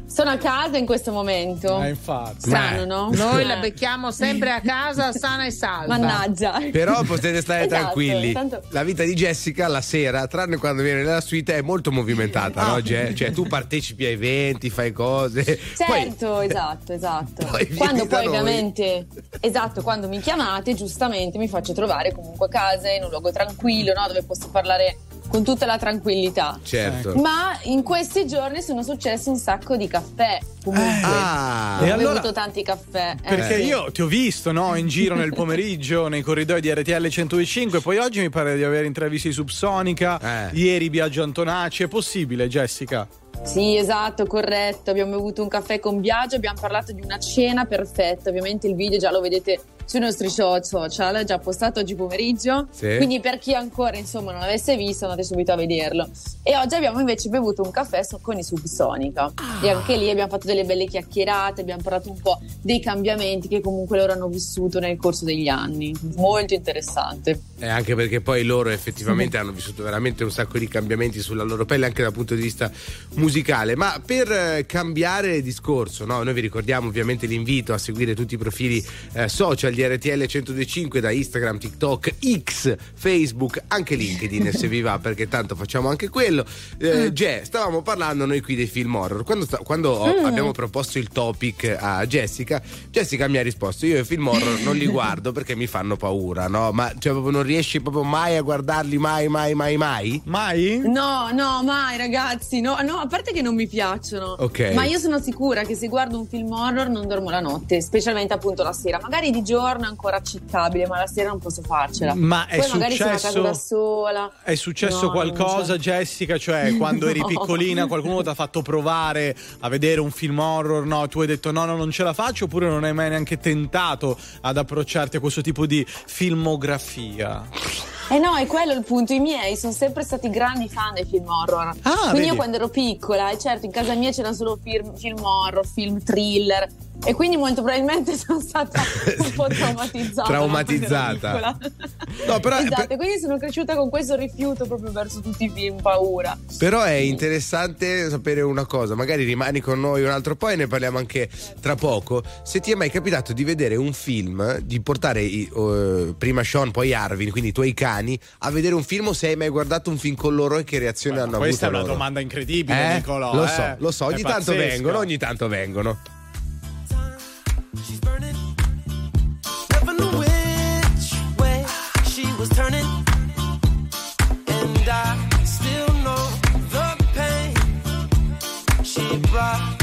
Sono a casa in questo momento. Eh, infatti. Strano, no? Noi Eh. la becchiamo sempre a casa sana e salva. Mannaggia. Però potete stare [LAUGHS] Esatto, tranquilli. tanto- La vita di Jessica la sera, tranne quando viene nella suite, è molto movimentata, no? Je- Cioè, tu partecipi a eventi, fai cose. Poi Certo, esatto, esatto. [LAUGHS] Poi quando poi ovviamente, esatto, quando mi chiamate, giustamente mi faccio trovare comunque a casa in un luogo tranquillo, no? dove posso parlare con tutta la tranquillità. Certo. Ma in questi giorni sono successi un sacco di caffè. Comunque, Ah. ho E allora- bevuto tanti caffè. eh, Perché sì. io ti ho visto no, in giro nel pomeriggio nei corridoi di RTL 105 poi oggi mi pare di aver intravisti Subsonica, Eh. ieri Biagio Antonacci, è possibile Jessica? Sì, esatto, corretto. Abbiamo bevuto un caffè con Biagio, abbiamo parlato di una cena perfetta. Ovviamente il video già lo vedete sui nostri show- social, già postato oggi pomeriggio. Sì. Quindi per chi ancora insomma non l'avesse visto, andate subito a vederlo. E oggi abbiamo invece bevuto un caffè con i Subsonica. E anche lì abbiamo fatto delle belle chiacchierate, abbiamo parlato un po' dei cambiamenti che comunque loro hanno vissuto nel corso degli anni. Molto interessante. E anche perché poi loro effettivamente hanno vissuto veramente un sacco di cambiamenti sulla loro pelle anche dal punto di vista musicale. Ma per eh, cambiare discorso, no? noi vi ricordiamo ovviamente l'invito a seguire tutti i profili eh, social di RTL 1025 da Instagram, TikTok, X, Facebook, anche LinkedIn se vi va perché tanto facciamo anche quello. Eh, Ge, stavamo parlando noi qui dei film horror. Quando, sta- quando ho- Mm. abbiamo proposto il topic a Jessica, Jessica mi ha risposto: Io i film horror non li [LAUGHS] guardo perché mi fanno paura, no? Ma cioè, proprio non riesci proprio mai a guardarli, mai, mai, mai, mai? Mai? No, no, mai ragazzi, no, no, a parte che non mi piacciono. Ok. Ma io sono sicura che se guardo un film horror non dormo la notte, specialmente appunto la sera. Magari di giorno è ancora accettabile, ma la sera non posso farcela. Ma è Poi casa successo- da sola. È successo No, qualcosa, Jessica? Cioè, quando eri [LAUGHS] No. piccolina, qualcuno ti ha fatto provare a vedere un film horror? No, tu hai detto no, no, non ce la faccio, oppure non hai mai neanche tentato ad approcciarti a questo tipo di filmografia? Eh no, è quello il punto. I miei sono sempre stati grandi fan dei film horror. Ah, Quindi vedi? io quando ero piccola, e certo in casa mia c'erano solo film, film horror, film thriller. E quindi molto probabilmente [LAUGHS] sono stata un po' traumatizzata. Traumatizzata. no, però, esatto, e quindi sono cresciuta con questo rifiuto proprio verso tutti i film paura. Però è interessante sapere una cosa, magari rimani con noi un altro po' e ne parliamo anche tra poco. Se ti è mai capitato di vedere un film, di portare i- eh, prima Sean, poi Arvin, quindi i tuoi cani, a vedere un film o se hai mai guardato un film con loro e che reazione hanno Questa è avuto una loro? domanda incredibile, Eh? Nicolò. Lo eh. so, lo so, È ogni tanto vengono, ogni tanto vengono. Never knew which way she was turning. And I still know the pain. She brought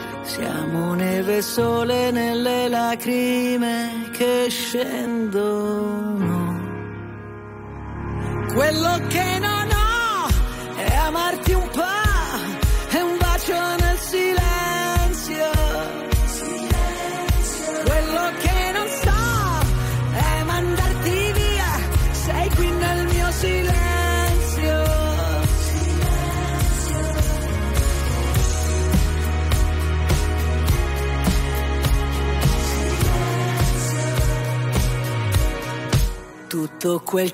Sole nelle lacrime che scendono.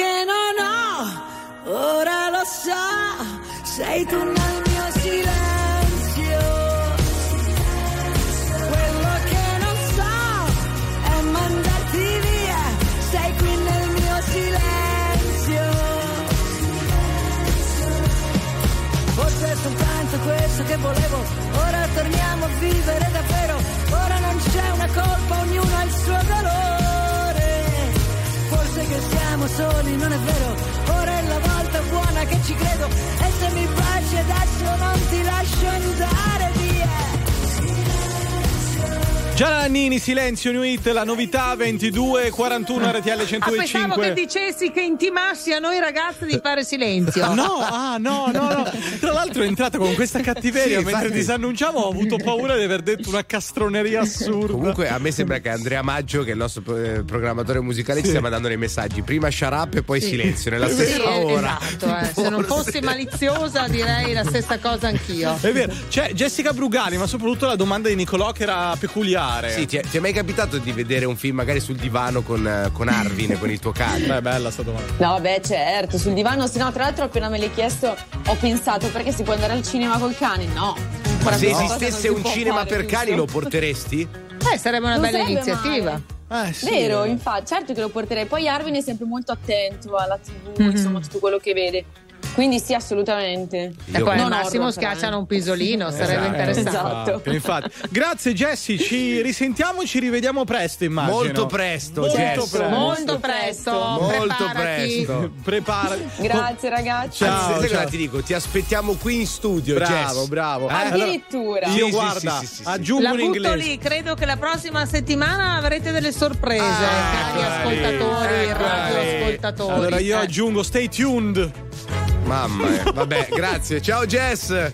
Quello che Silenzio New Hit, la novità 2241 RTL Ah, pensavo che 105. dicessi che intimassi a noi ragazzi di fare silenzio. [LAUGHS] No, ah, no, no, no. Tra l'altro è entrata con questa cattiveria Sì, mentre infatti. disannunciavo, ho avuto paura di aver detto una castroneria assurda. Comunque a me sembra che Andrea Maggio, che è il nostro eh, programmatore musicale, ci stia mandando dei messaggi. Prima shut up e poi Sì. silenzio nella Sì, stessa ora. Esatto, eh. se non fossi maliziosa direi la stessa cosa anch'io. È vero, c'è Jessica Brugani, ma soprattutto la domanda di Nicolò che era peculiare. Sì, ti è, ti è mai capitato di vedere un film magari sul divano con, eh, con Arvin, con il tuo cane? Beh, bella sta domanda. No, beh, certo, sul divano, sì, no, tra l'altro appena me l'hai chiesto ho pensato perché si può andare al cinema col cane? No. Ma se esistesse un cinema per giusto? cani lo porteresti? Eh, sarebbe una Non bella sarebbe iniziativa. male. sì. Vero, infatti, certo che lo porterei. Poi Arvin è sempre molto attento alla TV, Mhm. insomma, tutto quello che vede. Quindi sì, assolutamente. E poi al massimo però, schiacciano eh. un pisolino, sarebbe interessante. Esatto. Infatti. Grazie Jessie, ci risentiamo, ci rivediamo presto immagino. Molto presto, Molto Jess. presto. Molto presto, Molto preparati. presto. Prepara. Grazie ragazzi. Ciao, Anzi, ciao. ti dico? Ti aspettiamo qui in studio, Bravo, Jess. bravo. Eh? Addirittura. Io Sì, guarda, sì, sì, sì, sì. aggiungo La in inglese. lì, credo che la prossima settimana avrete delle sorprese, Ah, cari eccola lì, ascoltatori, eccola lì. radioascoltatori. Allora io Eh. aggiungo stay tuned. Mamma mia. Vabbè, grazie. Ciao Jess.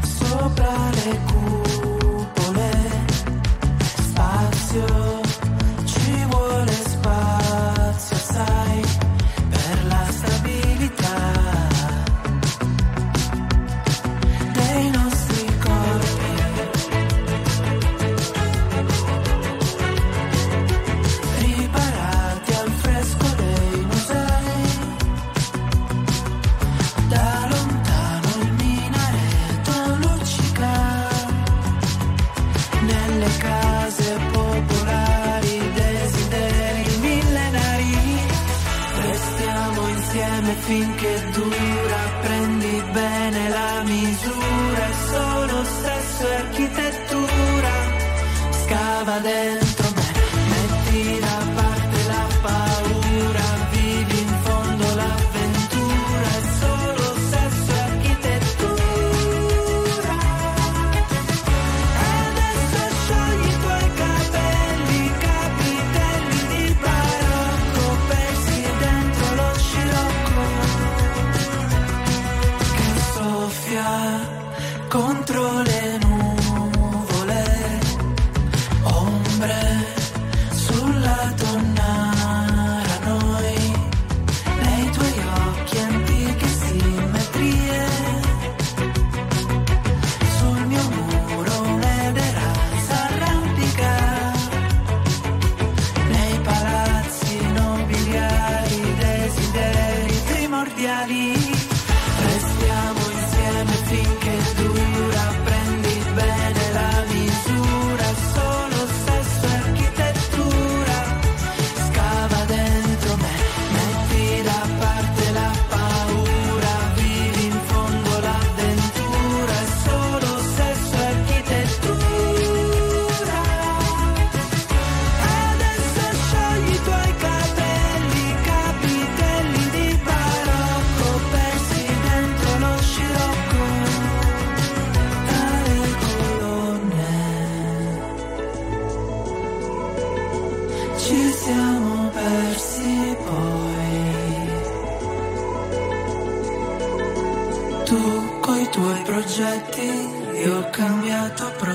sopra le cupole. Spazio,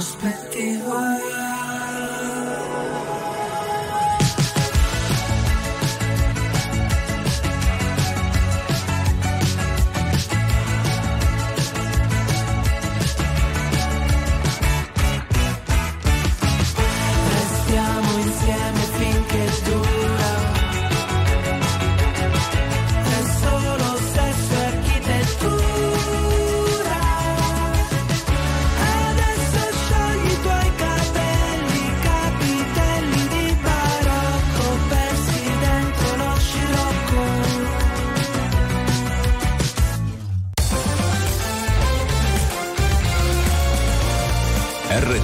Just breath.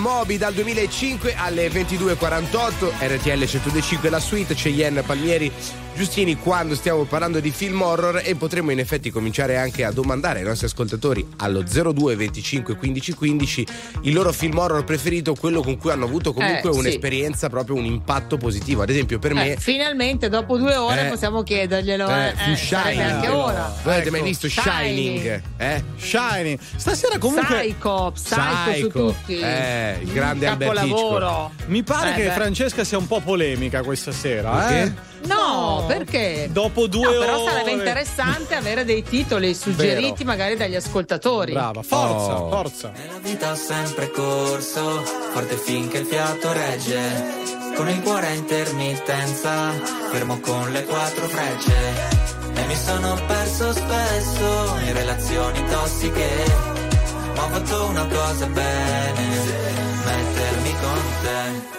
Moby dal 2005 alle 22.48, RTL 105 la suite, Cheyenne Palmieri, Giustini quando stiamo parlando di film horror e potremmo in effetti cominciare anche a domandare ai nostri ascoltatori allo 02 25 15 15 il loro film horror preferito, quello con cui hanno avuto comunque Eh, sì. un'esperienza, proprio un impatto positivo. Ad esempio per me... Eh, finalmente, dopo due ore, Eh. possiamo chiederglielo. Eh, Eh, eh, Shining. anche ora. Voi avete mai Ecco. visto Shining? Eh? Shining. Stasera comunque. Psycho, Psycho, su Psycho. tutti. Eh, il grande Albert Capolavoro. Mi pare Eh, che beh. Francesca sia un po' polemica questa sera. Perché? Eh? No, perché? Dopo due No, ore. però sarebbe interessante avere dei titoli suggeriti magari dagli ascoltatori. Brava, forza, Oh. forza. Nella vita ho sempre corso, forte finché il fiato regge. Con il cuore a intermittenza, fermo con le quattro frecce. E mi sono perso spesso in relazioni tossiche. Ma ho fatto una cosa bene, mettermi con te.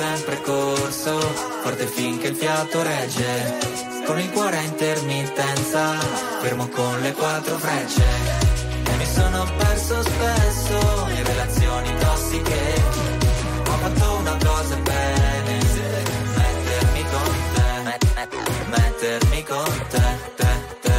sempre corso, forte finché il fiato regge. Con il cuore a intermittenza, fermo con le quattro frecce. E mi sono perso spesso in relazioni tossiche. Ho fatto una cosa bene, mettermi con te, met- met- mettermi con te, te, te.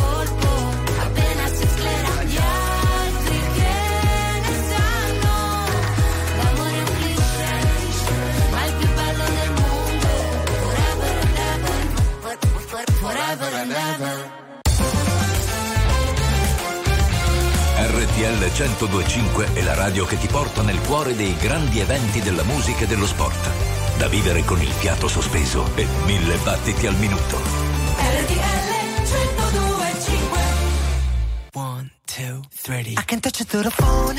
forever and ever. RTL 1025 è la radio che ti porta nel cuore dei grandi eventi della musica e dello sport. Da vivere con il fiato sospeso e mille battiti al minuto. RTL 1025 One, two, three. I can touch it through the phone.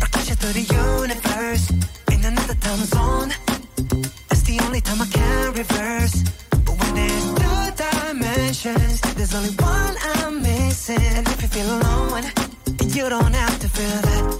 Or touch it through the universe. In another time zone. That's the only time I can reverse. But when two dimensions, there's only one I'm missing. If you feel alone, you don't have to feel that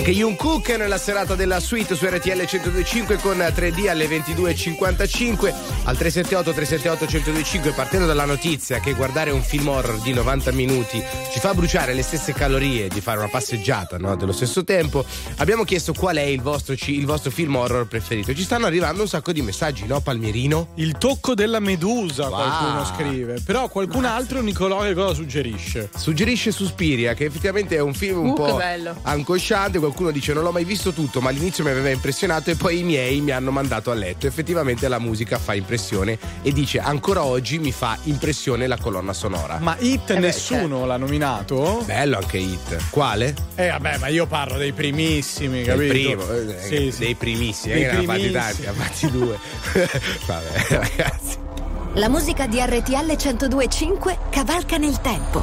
Anche Jungkook nella serata della suite su RTL 1025 con 3D alle 22.55 al 378 378 1025 partendo dalla notizia che guardare un film horror di 90 minuti ci fa bruciare le stesse calorie di fare una passeggiata no? dello stesso tempo abbiamo chiesto qual è il vostro, il vostro film horror preferito ci stanno arrivando un sacco di messaggi no Palmierino? Il tocco della medusa, Wow. qualcuno scrive. Però qualcun altro, Nicolò, che cosa suggerisce? Suggerisce Suspiria, che effettivamente è un film un Uh, po' bello. angosciante. Qualcuno dice: Non l'ho mai visto tutto, ma all'inizio mi aveva impressionato. E poi i miei mi hanno mandato a letto. Effettivamente la musica fa impressione. E dice: Ancora oggi mi fa impressione la colonna sonora. Ma Hit Eh beh, nessuno l'ha nominato? Bello anche Hit. Quale? Eh vabbè, ma io parlo dei primissimi, Il capito? primo, eh, Sì, sì. dei primissimi, Dei eh, ne ha fatti primissimi. tanti, ha fatti due. [LAUGHS] Vabbè, ragazzi. La musica di RTL 1025 cavalca nel tempo.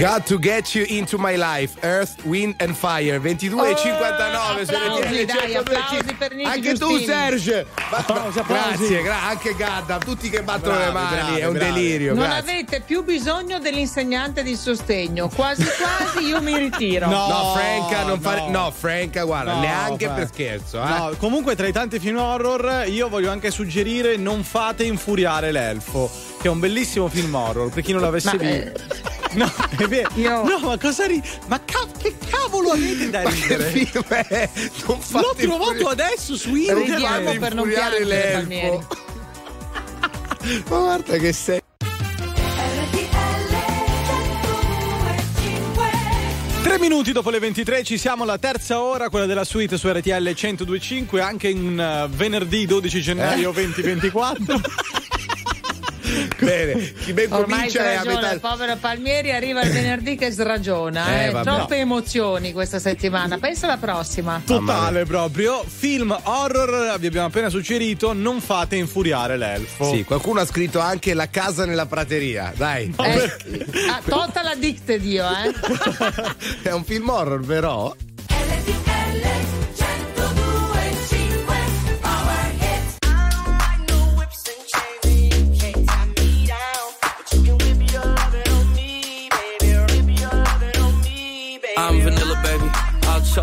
Got to get you into my life, Earth, Wind and Fire, 22 e 59 su applausi, RTL dai, 102.5. applausi per Nicky Anche tu Giustini. Serge. Ma- Applausi, applausi. Grazie, gra- anche Gadda, tutti che battono Bravi, le mani, bravi, è un bravi. delirio. Non grazie. avete più bisogno dell'insegnante di sostegno, quasi quasi io mi ritiro. No. No, Franca, non no. fare. No, Franca, guarda, No, neanche per scherzo. Eh? No, comunque tra i tanti film horror io voglio anche suggerire Non fate infuriare l'elfo, che è un bellissimo film horror, per chi non l'avesse Ma, eh, visto. No, è vero. Io- No, ma cosa ri... Ma ca- che cavolo avete da ridere? film è? Non fate L'ho trovato infuri- adesso su internet. Ridiamo per non piangere, l'elfo. Palmieri. Ma guarda che sei. Tre minuti dopo le 23 ci siamo alla terza ora, quella della suite su RTL 1025, anche in eh, venerdì 12 gennaio Eh? 2024. [LAUGHS] Bene, chi ben Ormai comincia è a metà. il povero Palmieri arriva il venerdì che sragiona. Eh, eh. Troppe emozioni questa settimana. Pensa alla prossima. Totale proprio. Film horror, vi abbiamo appena suggerito, non fate infuriare l'elfo. Sì, qualcuno ha scritto anche La casa nella prateria. Dai, Eh, ah, total addicted io, eh. [LAUGHS] è un film horror, però.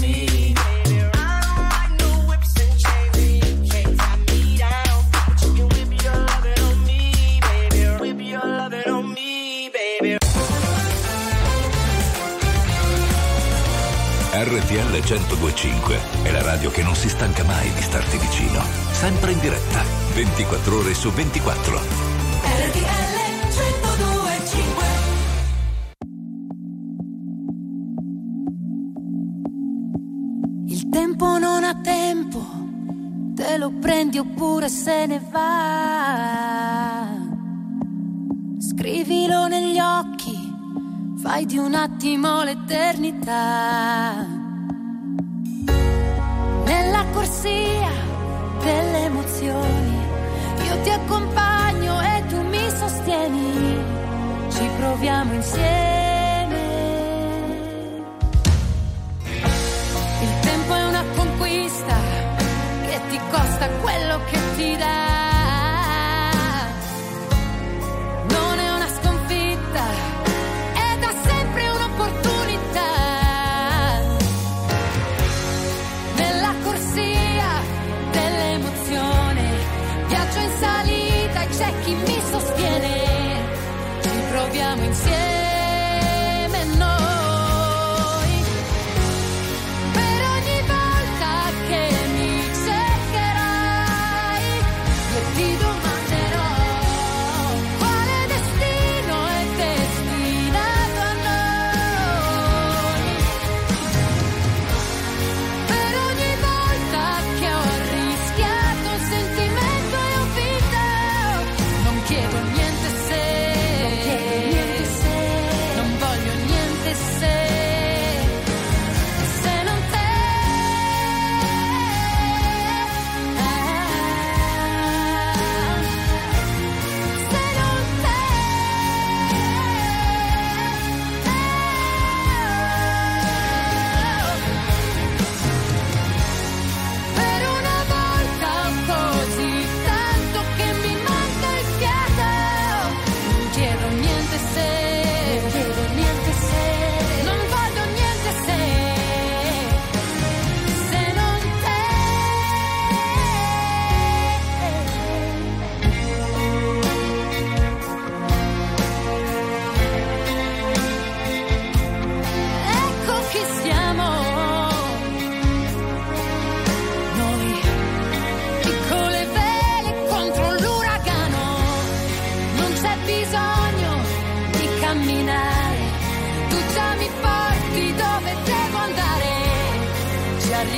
me. RTL 1025 è la radio che non si stanca mai di starti vicino. Sempre in diretta, 24 ore su 24. RTL 1025 Il tempo non ha tempo, te lo prendi oppure se ne va. Scrivilo negli occhi, fai di un attimo l'eternità. Nella corsia delle emozioni, io ti accompagno e tu mi sostieni, ci proviamo insieme. Il tempo è una conquista che ti costa quello che ti dà. C'è chi mi sostiene. Ci proviamo insieme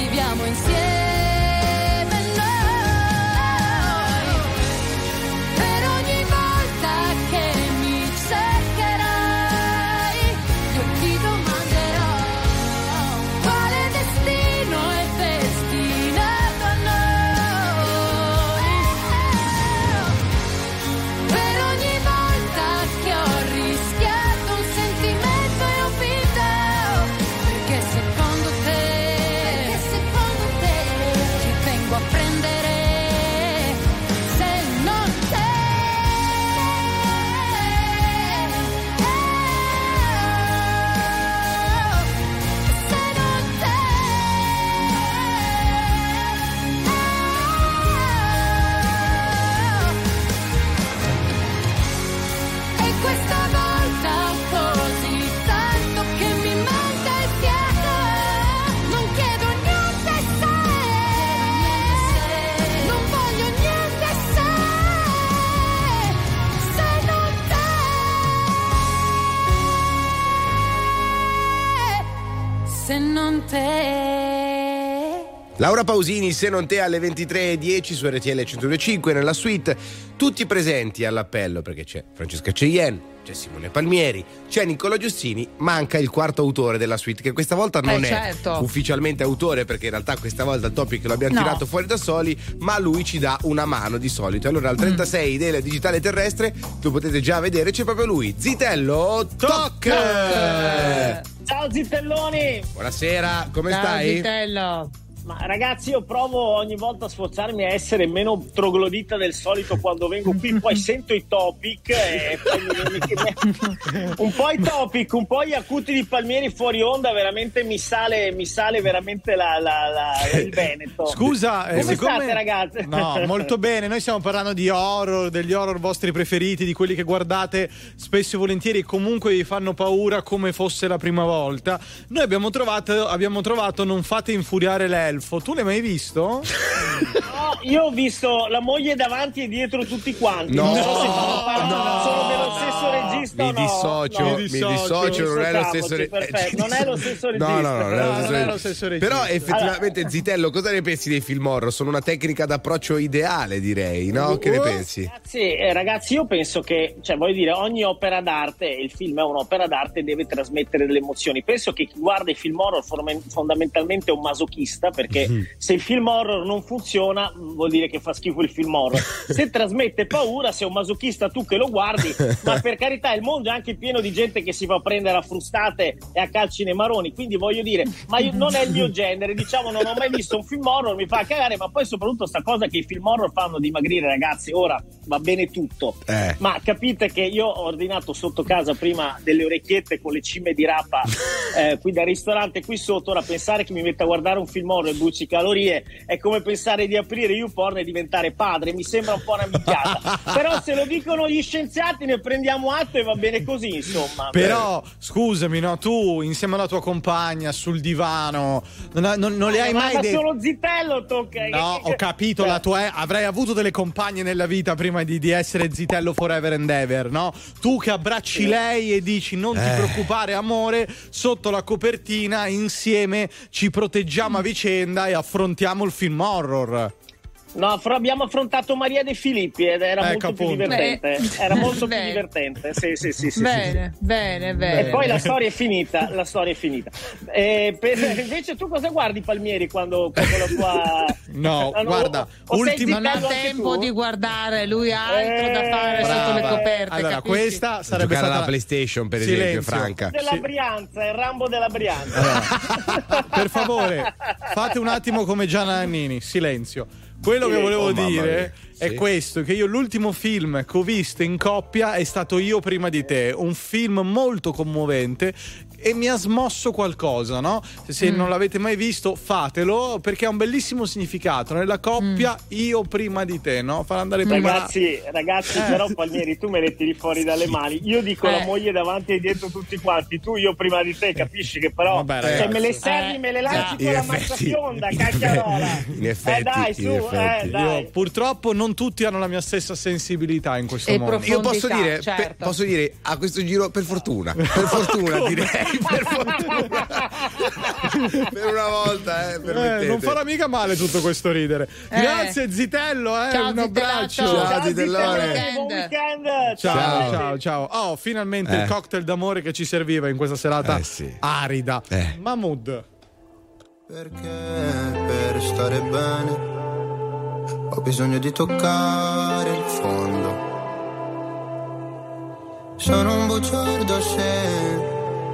arriviamo insieme Laura Pausini, se non te alle 23.10 su RTL 102.5 nella suite, tutti presenti all'appello perché c'è Francesca Ceien, c'è Simone Palmieri, c'è Nicola Giustini, manca il quarto autore della suite che questa volta non Eh, è certo. ufficialmente autore perché in realtà questa volta il topic lo abbiamo No. tirato fuori da soli, ma lui ci dà una mano di solito. Allora al 36 del digitale terrestre lo potete già vedere, c'è proprio lui, Zitello Toc! Ciao Zitelloni! Buonasera, come Ciao, stai? Zitello. Ma ragazzi, io provo ogni volta a sforzarmi a essere meno troglodita del solito quando vengo qui, poi [LAUGHS] sento i topic e un po' i topic, un po' gli acuti di Palmieri fuori onda, veramente mi sale, mi sale veramente la, la- la- il Veneto. Scusa, eh, come siccome- state ragazze? No, molto bene. Noi stiamo parlando di horror, degli horror vostri preferiti, di quelli che guardate spesso e volentieri e comunque vi fanno paura come fosse la prima volta. Noi abbiamo trovato, abbiamo trovato Non fate infuriare l'elfo. Tu l'hai mai visto? No, io ho visto la moglie davanti e dietro tutti quanti. No, non so se fanno parte solo dello stesso regista Mi no. dissocio, No. mi dissocio, non è lo stesso re- Perfetto, non è lo stesso regista. No, no, no, non è lo No, stesso non è regista. lo stesso regista. Però effettivamente, Zitello, cosa ne pensi dei film horror? Sono una tecnica d'approccio ideale, direi, no? Che ne pensi? Ragazzi, eh, ragazzi, io penso che, cioè, voglio dire, ogni opera d'arte, il film è un'opera d'arte, deve trasmettere delle emozioni. Penso che chi guarda i film horror fondamentalmente è un masochista, perché Mhm. se il film horror non funziona, vuol dire che fa schifo il film horror. [LAUGHS] Se trasmette paura, sei un masochista tu che lo guardi, [LAUGHS] ma per carità, il mondo è anche pieno di gente che si fa prendere a frustate e a calci nei maroni. Quindi voglio dire, ma io- non è il mio genere, diciamo, non ho mai visto un film horror, mi fa cagare, ma poi soprattutto sta cosa che i film horror fanno dimagrire, ragazzi. Ora va bene tutto. Eh. Ma capite che io ho ordinato sotto casa prima delle orecchiette con le cime di rapa [LAUGHS] eh, qui dal ristorante qui sotto. Ora pensare che mi metta a guardare un film horror e bruci calorie è come pensare di aprire YouPorn e diventare padre. Mi sembra un po' una minchiata. [LAUGHS] Però se lo dicono gli scienziati ne prendiamo atto e va bene così, insomma. Però, scusami, no, tu insieme alla tua compagna sul divano, non, non- non le hai Eh, ma mai ma detto. solo zitello tocca. No, che- ho capito, cioè, la tua è- avrai avuto delle compagne nella vita prima di, di essere zitello forever and ever, no? Tu che abbracci lei e dici non ti Eh. preoccupare amore, sotto la copertina insieme ci proteggiamo a vicenda e affrontiamo il film horror. No, fra- abbiamo affrontato Maria De Filippi ed era Ecco, molto più appunto. divertente. Beh. Era molto più Bene. divertente. Sì, sì, sì, sì, sì, bene, bene, bene. E poi la storia è finita, la storia è finita. Eh, per- invece tu cosa guardi Palmieri quando, quando la tua... No, Ah, guarda, o ultima- non ha tempo tu? di guardare, lui ha altro da Eh, fare brava. sotto le coperte. Allora, capisci? questa sarebbe Giocare stata alla PlayStation, per Silenzio. esempio, Franca. Della Brianza, il Rambo della Brianza. Per favore, fate un attimo come Gianna Nannini, silenzio. Quello che Sì. volevo Oh, dire mia. è Sì. questo: che io l'ultimo film che ho visto in coppia è stato Io prima di te, un film molto commovente e mi ha smosso qualcosa, no? Se Mm. non l'avete mai visto, fatelo perché ha un bellissimo significato. Nella coppia, io prima di te, no? Far andare prima Ragazzi, ragazzi, Eh. però Palmieri, tu me le tiri fuori dalle mani. Io dico la Eh. moglie davanti e dietro tutti quanti, tu io prima di te, capisci che però Vabbè, se ragazzi. me le servi, Eh, me le lanci In con la effetti- mazza fionda, cacchiarola. In effetti, eh dai, in su, effetti. eh dai. Io purtroppo non tutti hanno la mia stessa sensibilità in questo E mondo. Io posso dire, certo. per- posso dire a questo giro per fortuna, per [LAUGHS] fortuna direi, per fortuna. per una volta, eh, Eh, non farà mica male tutto questo ridere. Eh. Grazie Zitello, eh, Ciao, un abbraccio. Ciao, Zitellone. Buon weekend. Ciao, Ciao. ciao, ciao. Oh, finalmente Eh. il cocktail d'amore che ci serviva in questa serata Eh, sì. arida. Eh. Mahmood. Perché per stare bene ho bisogno di toccare il fondo. Sono un bugiardo se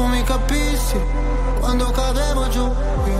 tu mi capissi quando cadevo giù.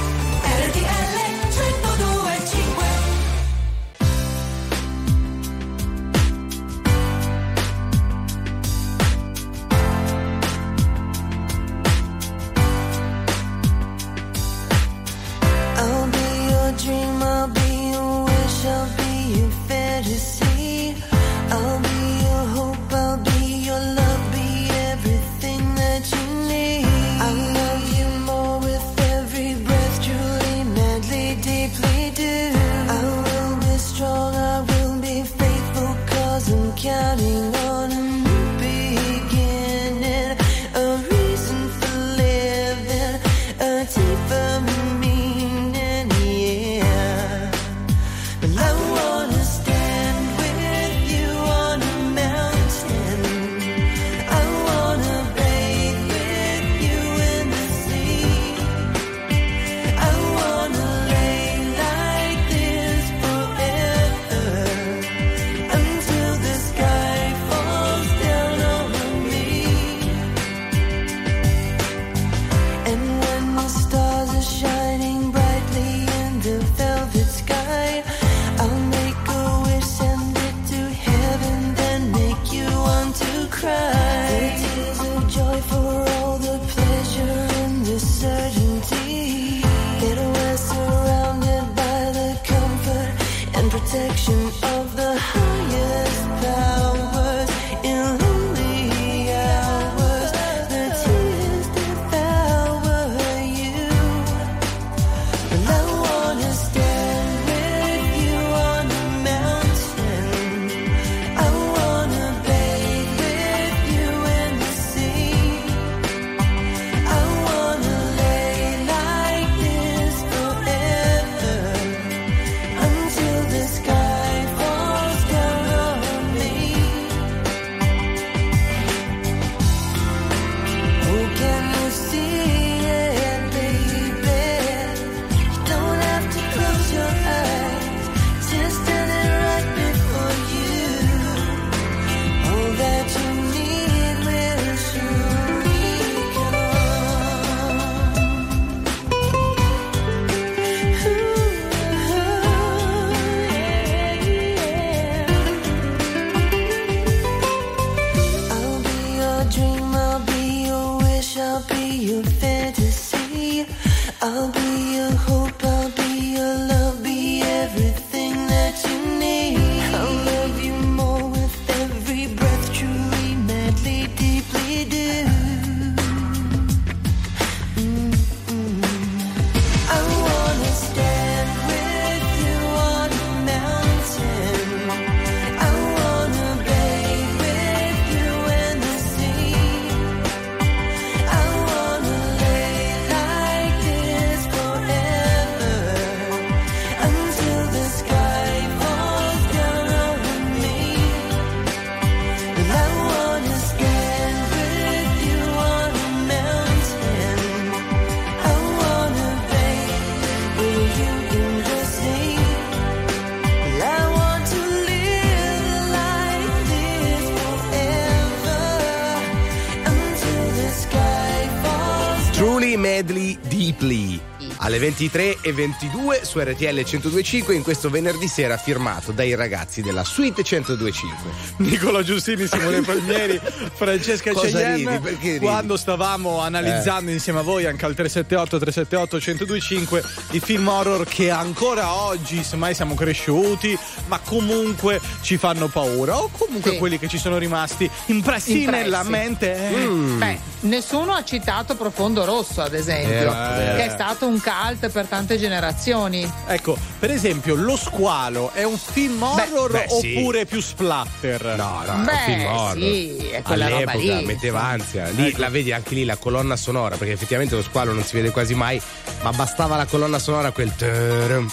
23 e 22 su RTL 1025 in questo venerdì sera firmato dai ragazzi della Suite 1025. [LAUGHS] Nicola Giustini, Simone Palmieri, [LAUGHS] Francesca ridi? Quando stavamo analizzando insieme a voi anche al 378 378 1025 i film horror che ancora oggi, semmai siamo cresciuti, ma comunque ci fanno paura o comunque Sì. quelli che ci sono rimasti impressi, Impressi. nella mente. eh. Beh, nessuno ha citato Profondo Rosso, ad esempio, Eh, che è stato un cult per tante generazioni. Ecco, per esempio, Lo Squalo è un film horror beh, sì. oppure più splatter? No, no, Beh, è un film horror. sì, è quella roba All'epoca lì. metteva ansia. Lì la vedi anche lì la colonna sonora, perché effettivamente lo squalo non si vede quasi mai, ma bastava la colonna sonora quel trum,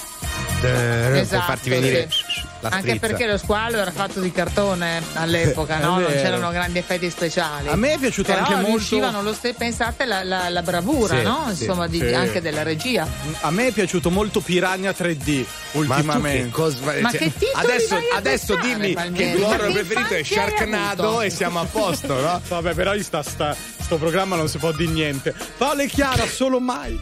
per Esatto, farti venire sì. la Anche perché lo squalo era fatto di cartone all'epoca, È no? Non c'erano grandi effetti speciali. A me è piaciuto Però anche molto- riuscivano lo stesso, pensate la, la- la bravura, Sì, no? sì, Insomma, di- sì. anche della regia. A me è piaciuto molto Piranha 3D ultimamente. che cosa- Ma che titoli adesso, vai a adesso pensare, dimmi che Palmieri? il tuo Ma horror che preferito è Sharknado e siamo a posto, no? Vabbè, però in sta, sta- sto programma non si può dire niente. Paolo e Chiara, solo mai.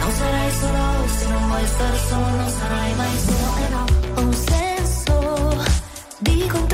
Non sarai solo se non vuoi star solo, non sarai mai solo. E no, ho un senso di contraddizione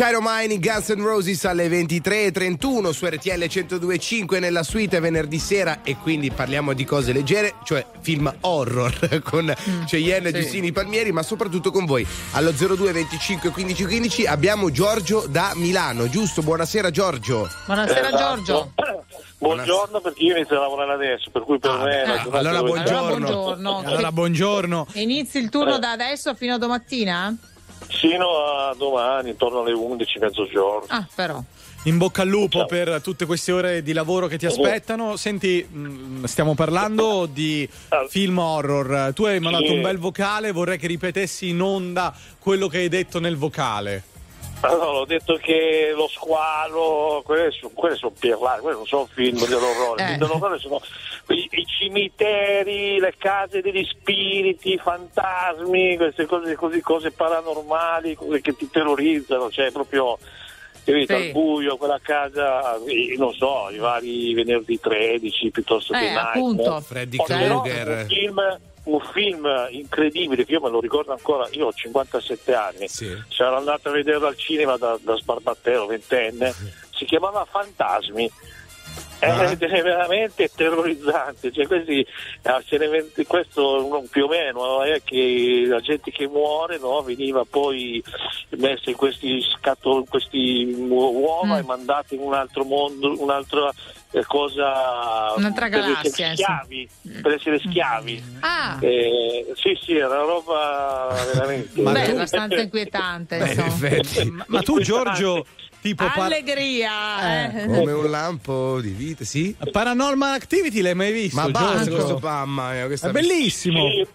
Of Mine, Guns N' Roses alle 23.31 su RTL 102.5 nella suite venerdì sera e quindi parliamo di cose leggere, cioè film horror [LAUGHS] con Cheyenne e sì. Giustini Palmieri, ma soprattutto con voi. Allo 02 25 15 15 abbiamo Giorgio da Milano, giusto? Buonasera Giorgio. Buonasera Esatto. Giorgio. [COUGHS] Buongiorno perché io inizio a lavorare adesso, per cui per me la giornata allora buongiorno. buongiorno. Allora, buongiorno. Inizi il turno da adesso fino a domattina? Sino a domani, intorno alle 11, mezzogiorno. Ah, però. In bocca al lupo per tutte queste ore di lavoro che ti aspettano. Senti, mh, stiamo parlando di film horror. Tu hai mandato Sì. un bel vocale, vorrei che ripetessi in onda quello che hai detto nel vocale. Allora, ho detto che lo squalo, quelle sono, quelle sono pirlate, quelle non sono film dell'orrore, i film dell'orrore sono i, i cimiteri, le case degli spiriti, i fantasmi, queste cose così, cose paranormali, cose che ti terrorizzano, cioè proprio capito, Sì. al buio, quella casa, non so, i vari venerdì 13 piuttosto che Eh, Nightmare. appunto. Freddy però Krueger. Film, un film incredibile che io me lo ricordo ancora, io ho 57 anni, c'ero andato a vederlo al cinema da, da sbarbattero, ventenne, si chiamava Fantasmi. Ah. Ed è veramente terrorizzante, cioè questi, eh, venti- questo più o meno è che la gente che muore no, veniva poi messa in questi scatto, in questi uova e mandata in un altro mondo, un'altra eh, cosa Un'altra per galassia, essere sì. schiavi, per essere schiavi. Ah, Eh, sì, sì, era una roba veramente. beh, abbastanza inquietante, insomma. [LAUGHS] Ma tu, Giorgio, tipo. par- Allegria, eh. Come un lampo di vita, sì. Paranormal Activity l'hai mai visto? Ma basta Giorgio? questo mamma mia, È bellissimo. Sì,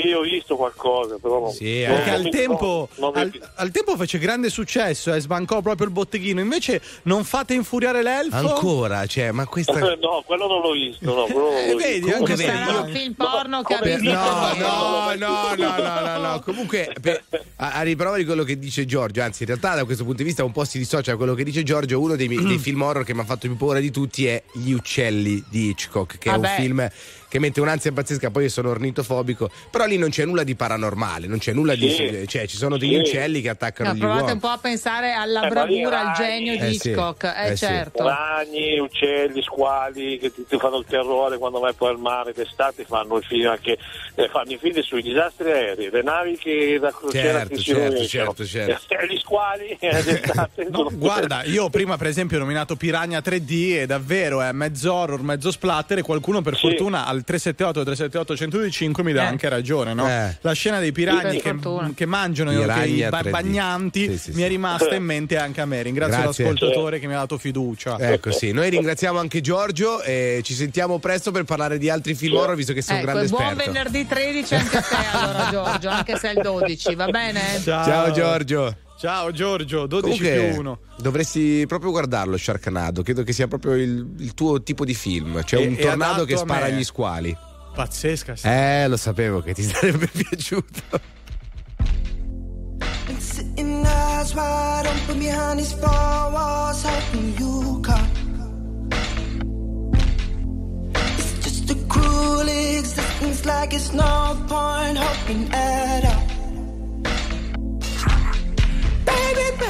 sì, ho visto qualcosa, però non- Sì, non- Perché al tempo, non- al, al tempo fece grande successo e sbancò proprio il botteghino. Invece non fate infuriare l'elfo. Ancora, cioè, ma questa [LAUGHS] No, quello non l'ho visto, no, quello non l'ho Eh, visto. vedi, Comunque anche Sarà un film porno che ha Per- visto. no, no, no, no, no, no, no. Comunque, per- a, a riprova di quello che dice Giorgio, anzi, in realtà, da questo punto di vista, un po' si dissocia da quello che dice Giorgio. Uno dei, miei- dei [CLEARS THROAT] film horror che mi ha fatto più paura di tutti è Gli uccelli di Hitchcock, che è Vabbè. un film che mette un'ansia pazzesca. Poi io sono ornitofobico, però lì non c'è nulla di paranormale, non c'è nulla di. Sì. cioè, ci sono degli Sì. uccelli che attaccano No, gli provate uomini. un po' a pensare alla Eh, bravura, al genio di Eh, sì. Hitchcock. Eh, Eh, sì. certo. Ragni, uccelli, squali che ti, ti fanno il terrore quando vai poi al mare d'estate fanno i film anche eh, fanno i film sui disastri aerei, le navi che da crociera Certo, che si certo, rovesciano. certo, certo. E gli squali eh, [LAUGHS] d'estate No, guarda, io [LAUGHS] prima per esempio ho nominato Piranha 3D e davvero è mezzo horror, mezzo splatter e qualcuno per Sì. fortuna al 378 378 125 mi dà Eh. anche ragione, no? Eh. La scena dei piragni che, che mangiano I i ragni a ba- 3D. bagnanti Sì, sì, mi è rimasta in mente anche a me. Ringrazio Grazie. l'ascoltatore che mi ha dato fiducia. Ecco sì, noi ringraziamo anche Giorgio e ci sentiamo presto per parlare di altri film horror visto che sei un Ecco, grande e buon esperto. venerdì 13 anche a te allora Giorgio, anche se è il 12, va bene? Ciao Giorgio. Ciao Giorgio, 12 Comunque, più 1. dovresti proprio guardarlo Sharknado, credo che sia proprio il, il tuo tipo di film, cioè E- un tornado che spara agli squali. Pazzesca, sì. Eh, lo sapevo che ti [LAUGHS] sarebbe piaciuto. Eyes wide open behind these four walls, hoping you come. It's just a cruel existence, like it's no point hoping at all. Baby, baby,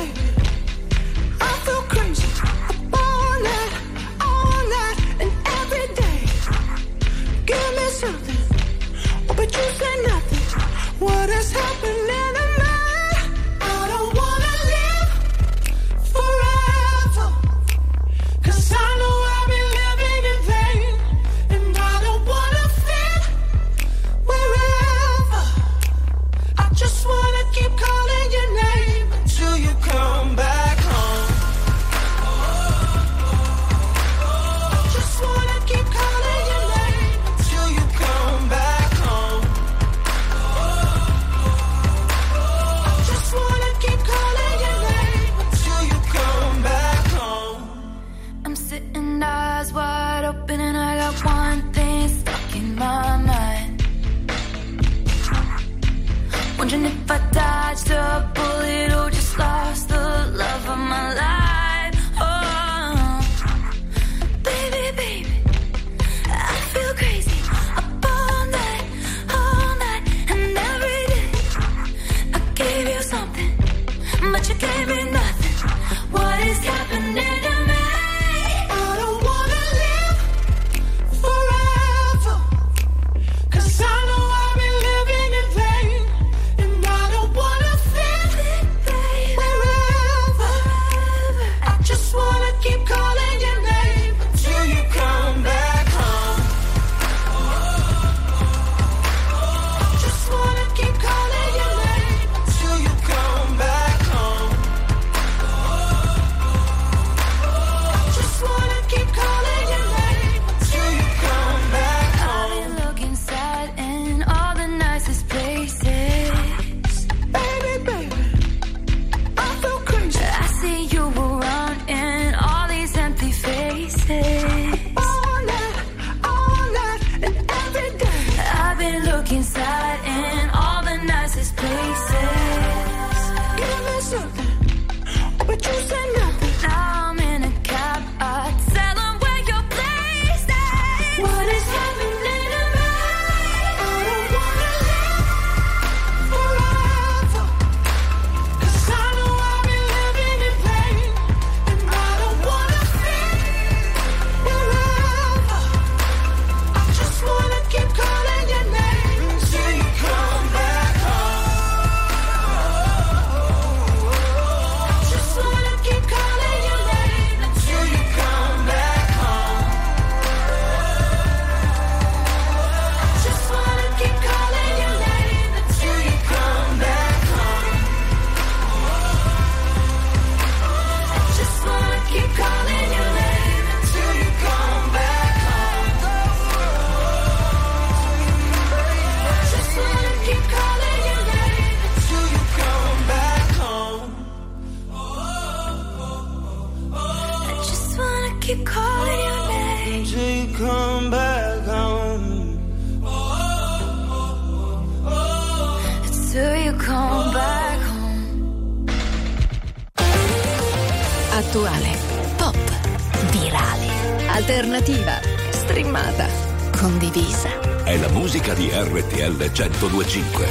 1025.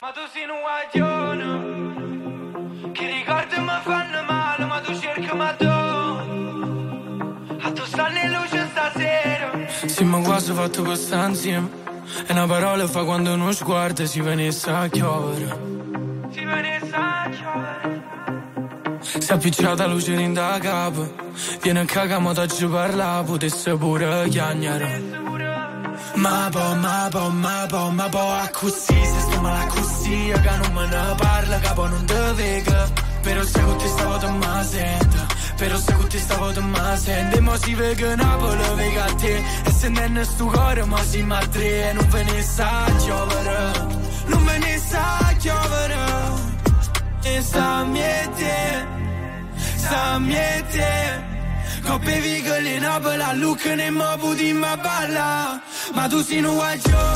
Ma tu sei un guaglione Che ricordi mi fanno male Ma tu cerchi ma tu A tu stanno in luce stasera Sì, ma quasi fatto questa insieme. E una parola fa quando uno sguardo si venisse a chiovere. Si venisse a chiovere Si è appicciata luce in da capo. Viene a cagare, ma ci parla, potesse pure chiagnare. Ma po, ma po, ma po, ma po, a così, se sto male così, che non me ne parla, capo non te vega. Però se con te stavo te ma sento, però se con te stavo te ma sento, e mo si vega Napoli, vega a te, e se non è sto cuore, ma si ma tre, e non ve ne sa chiovere, non ve ne sa chiovere, e sta miete, sta miete. Coppe vigole Napoli a look ne mo puti ma balla. Ma tu sei un guaglione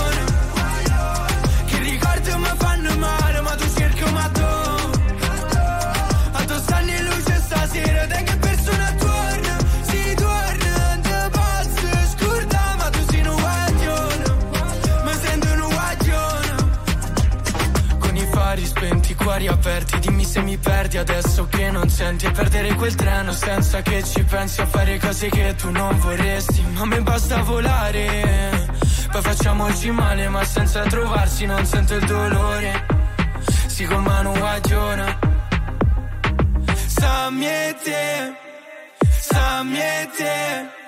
se mi perdi adesso che non senti E perdere quel treno senza che ci pensi A fare cose che tu non vorresti. Ma a me basta volare Poi facciamoci male ma senza trovarsi Non sento il dolore. Si con mano guaglione Sta miete Sta miete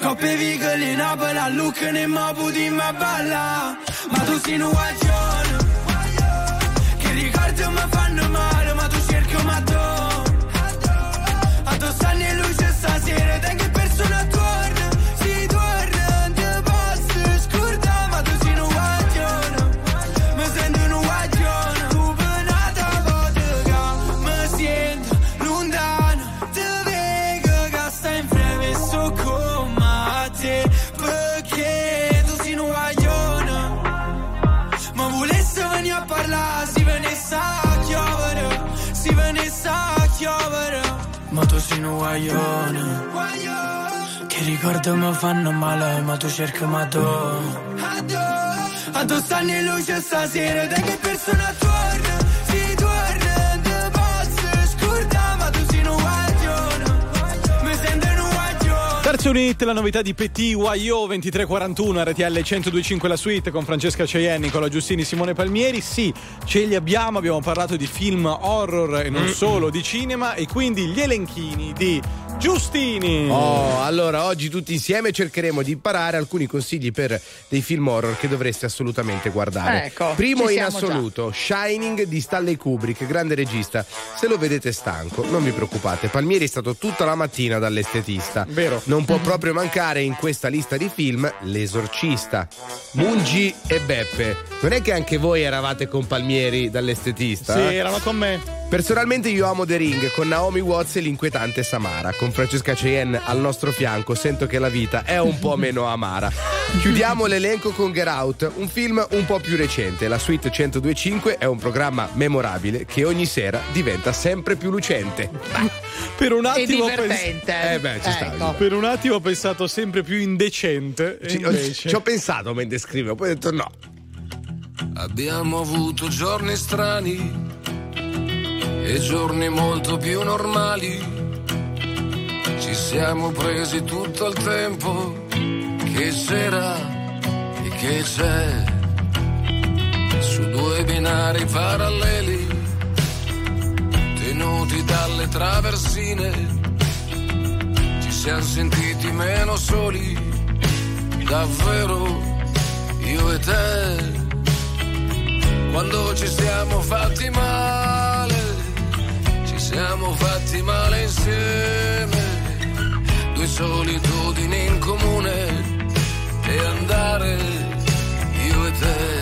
Coppe vigole Napoli a look ne mo puti ma balla. Ma tu sei un guaglione che ricordi mi tu cerchi ma tu A tu stanno in luce stasera Te guaglione, che ricordi mi fanno male, ma tu cerchi ma tu. A tu stanno in luce stasera, te che persona torna, Terzo unit, la novità di Petit YO 2341 RTL 1025 la suite con Francesca Cheyenne, Nicola Giustini, Simone Palmieri. Sì, ce li abbiamo, abbiamo parlato di film horror e non solo, di cinema e quindi gli elenchini di Giustini. Oh, allora oggi tutti insieme cercheremo di imparare alcuni consigli per dei film horror che dovreste assolutamente guardare. Ecco, Primo in assoluto, Shining di Stanley Kubrick, grande regista. Se lo vedete stanco, non vi preoccupate, Palmieri è stato tutta la mattina dall'estetista. Vero. Non può proprio mancare in questa lista di film L'esorcista, Mungi e Beppe. Non è che anche voi eravate con Palmieri dall'estetista? Sì, eh? erano con me. Personalmente io amo The Ring con Naomi Watts e l'inquietante Samara. Con Francesca Cheyenne al nostro fianco sento che la vita è un po' meno amara. Chiudiamo l'elenco con Get Out, un film un po' più recente. La Suite 1025 è un programma memorabile che ogni sera diventa sempre più lucente. Per un E attimo pens- divertente. Eh beh, ci sta. Ecco. Per un attimo ho pensato sempre più indecente. e Ci, invece- ci ho pensato mentre scrivevo, poi ho detto no. Abbiamo avuto giorni strani e giorni molto più normali. Ci siamo presi tutto il tempo che c'era e che c'è su due binari paralleli tenuti dalle traversine. Ci siamo sentiti meno soli, davvero io e te quando ci siamo fatti male, siamo fatti male insieme, due solitudini in comune e andare io e te.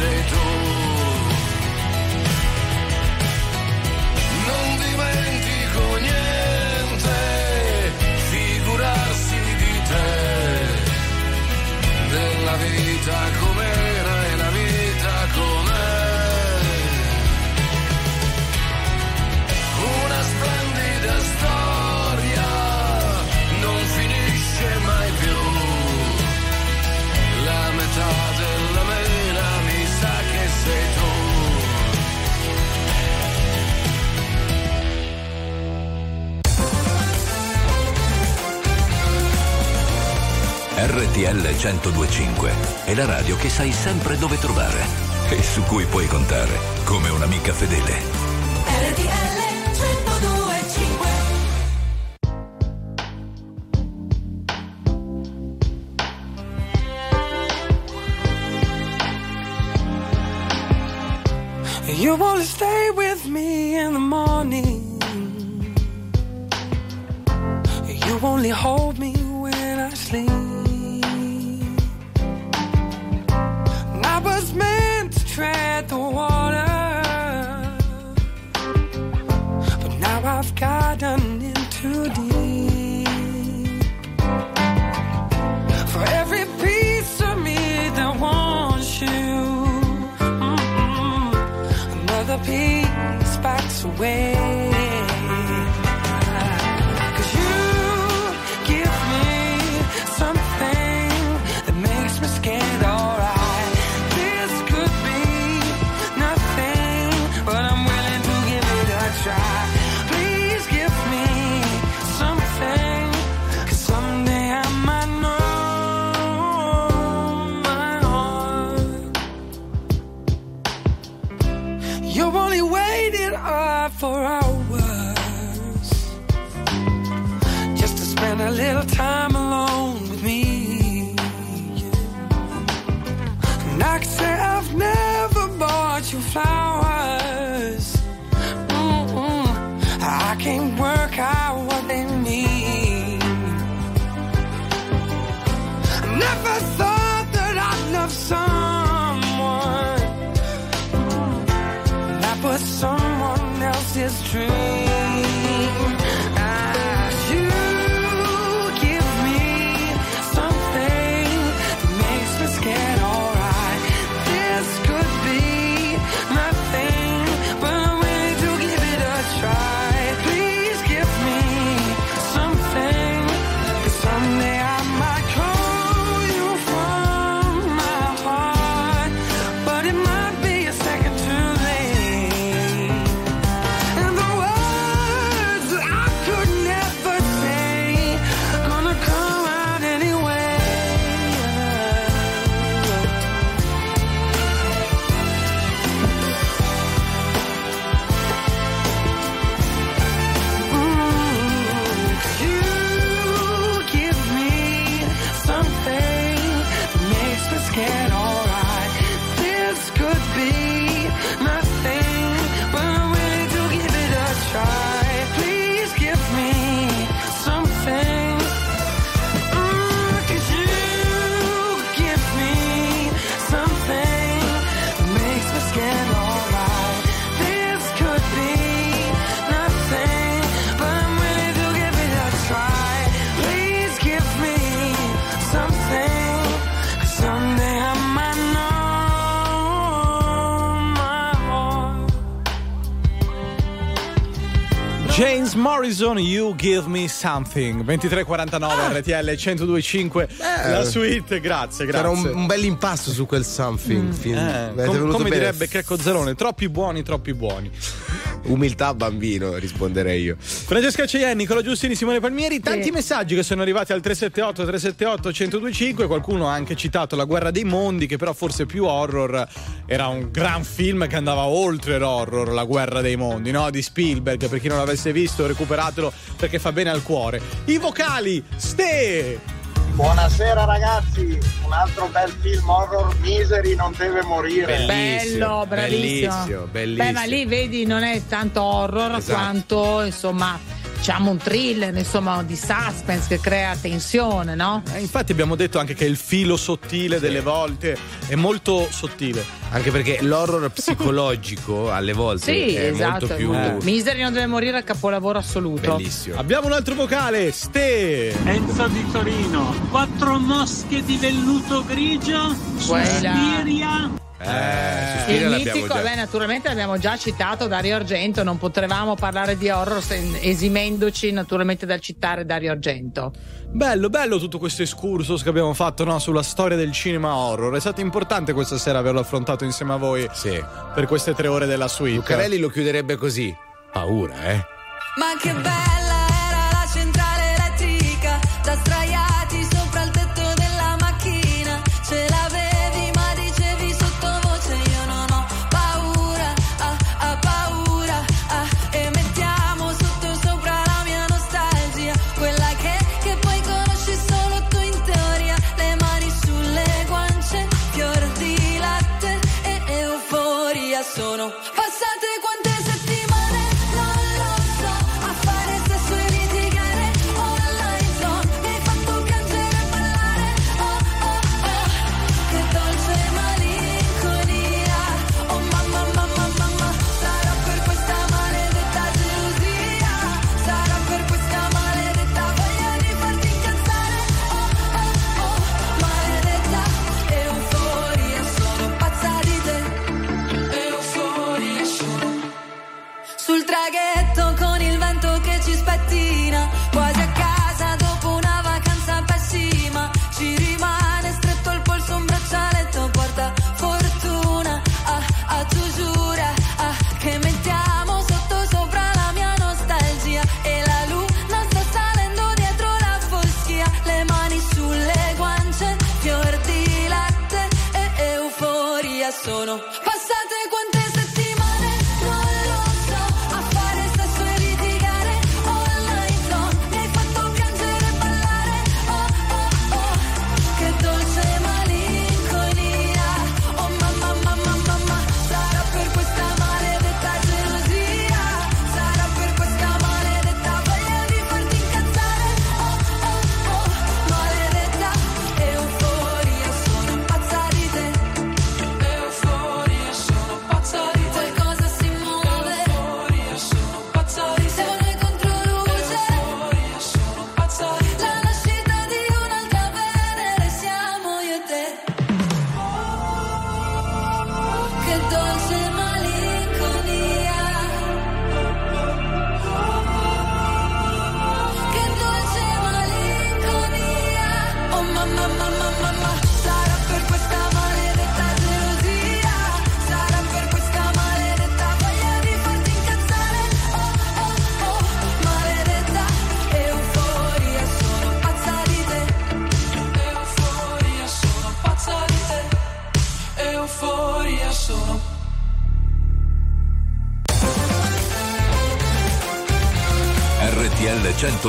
sei tu. non dimentico niente, figurarsi di te, della vita com'era 1025 è la radio che sai sempre dove trovare e su cui puoi contare come un'amica fedele. RTL 1025 You wanna stay with me in the morning. Morrison, You Give Me Something. 2349 RTL 1025. La suite, grazie, grazie. C'era un, un bel impasto su quel something. fin- Eh, com- come bene. direbbe Checco Zalone, troppi buoni, troppi buoni. Umiltà bambino, risponderei io. Francesca Ceienni, Nicola Giustini, Simone Palmieri, tanti messaggi che sono arrivati al 378 378 1025, qualcuno ha anche citato La guerra dei mondi, che però forse più horror era un gran film che andava oltre l'horror, La guerra dei mondi, no? Di Spielberg, per chi non l'avesse visto, recuperatelo perché fa bene al cuore. I vocali, Ste! Buonasera ragazzi, un altro bel film horror, Misery non deve morire. Bello, bravissimo. Beh, ma lì vedi, non è tanto horror Esatto. quanto insomma, diciamo un thriller, insomma, di suspense che crea tensione, no? Eh, infatti abbiamo detto anche che il filo sottile delle volte è molto sottile. Anche perché l'horror [LAUGHS] psicologico alle volte Sì, è esatto. molto più. Misery non deve morire è capolavoro assoluto. Bellissimo. Abbiamo un altro vocale, Ste! Enzo di Torino, quattro mosche di velluto grigio, Quella. Suspiria. Eh, Il Suspiria l'abbiamo mitico, già. beh, naturalmente l'abbiamo già citato Dario Argento, non potevamo parlare di horror sen- esimendoci naturalmente dal citare Dario Argento. Bello, bello tutto questo excursus che abbiamo fatto no, sulla storia del cinema horror. È stato importante questa sera averlo affrontato insieme a voi per queste tre ore della suite. Lucarelli lo chiuderebbe così. Paura, eh? Ma che bella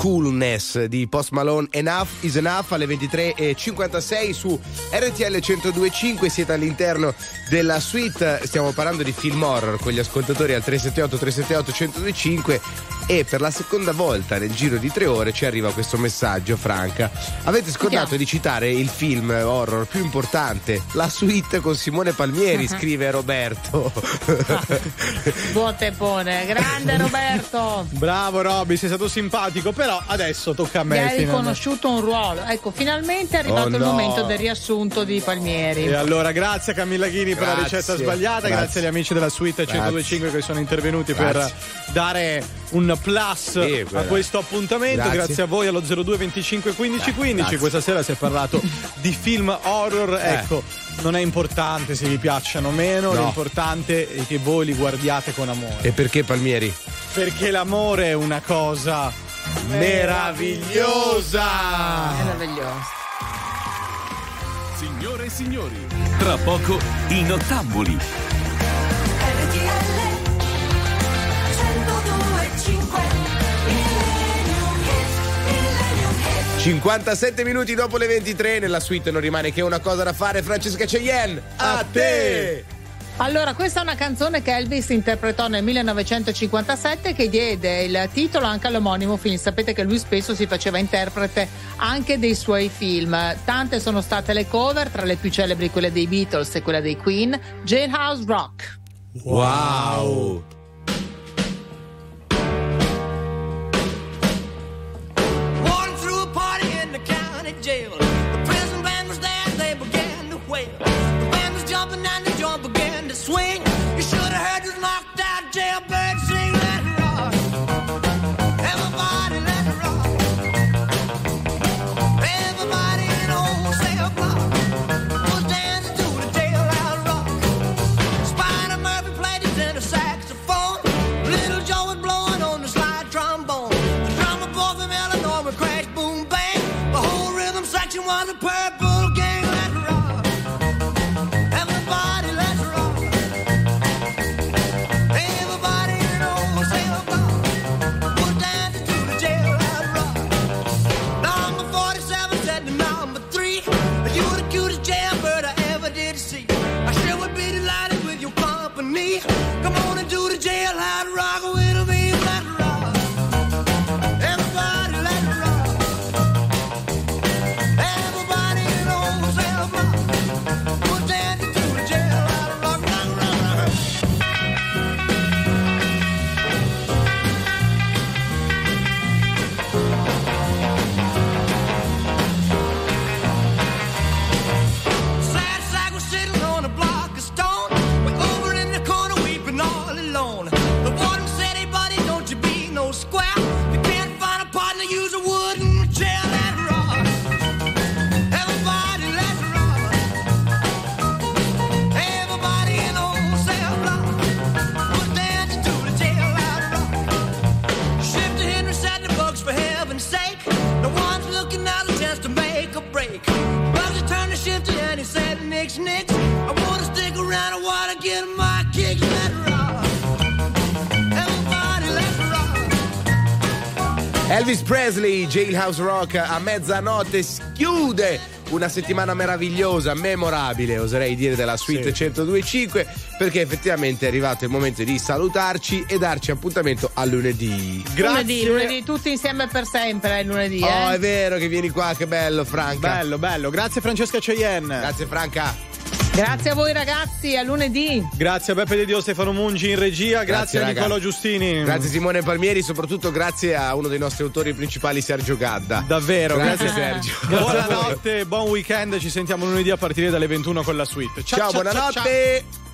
Coolness di Post Malone Enough is Enough alle 23.56 su RTL 102.5 siete all'interno della suite. Stiamo parlando di film horror con gli ascoltatori al 378 378 1025 e per la seconda volta nel giro di tre ore ci arriva questo messaggio Franca avete scordato di citare il film horror più importante la suite con Simone Palmieri scrive Roberto [LAUGHS] Buon tepone, grande Roberto. Bravo Robby, sei stato simpatico, però adesso tocca a Mi me. hai finalmente. riconosciuto un ruolo. Ecco, finalmente è arrivato Oh, il no. momento del riassunto di Palmieri. E allora, grazie a Camilla Ghini per la Grazie, ricetta sbagliata, grazie. grazie. agli amici della suite Grazie. 125 che sono intervenuti Grazie. per dare un plus a quella. questo appuntamento. Grazie. Grazie. a voi allo 02 25 15 Eh, 15. grazie. Questa sera si è parlato di film horror. Eh. Ecco, non è importante se vi piacciono o meno, No. l'importante è che voi li guardiate con amore. e perché Palmieri? Perché l'amore è una cosa meravigliosa. Meraviglioso. Signore e signori, tra poco i nottambuli. 57 minuti dopo le 23 nella suite non rimane che una cosa da fare Francesca Cheyenne a te Allora, questa è una canzone che Elvis interpretò nel 1957 che diede il titolo anche all'omonimo film. Sapete che lui spesso si faceva interprete anche dei suoi film. Tante sono state le cover, tra le più celebri quelle dei Beatles e quella dei Queen. Jailhouse Rock. wow Elvis Presley, Jailhouse Rock a mezzanotte chiude una settimana meravigliosa, memorabile, oserei dire, della Suite 1025, perché effettivamente è arrivato il momento di salutarci e darci appuntamento a lunedì. Lunedì, lunedì, tutti insieme per sempre, è lunedì. Oh, eh. è vero che vieni qua, che bello, Franca. Bello, bello. Grazie Francesca Cheyenne. Grazie Franca. Grazie a voi ragazzi, a lunedì. Grazie a Beppe De Dio, Stefano Mungi in regia, grazie, a raga. Nicolò Giustini. Grazie Simone Palmieri, soprattutto grazie a uno dei nostri autori principali, Sergio Gadda. Davvero, Grazie, grazie, Sergio. [LAUGHS] Buonanotte, buon weekend, ci sentiamo lunedì a partire dalle 21 con la suite. Ciao, buonanotte.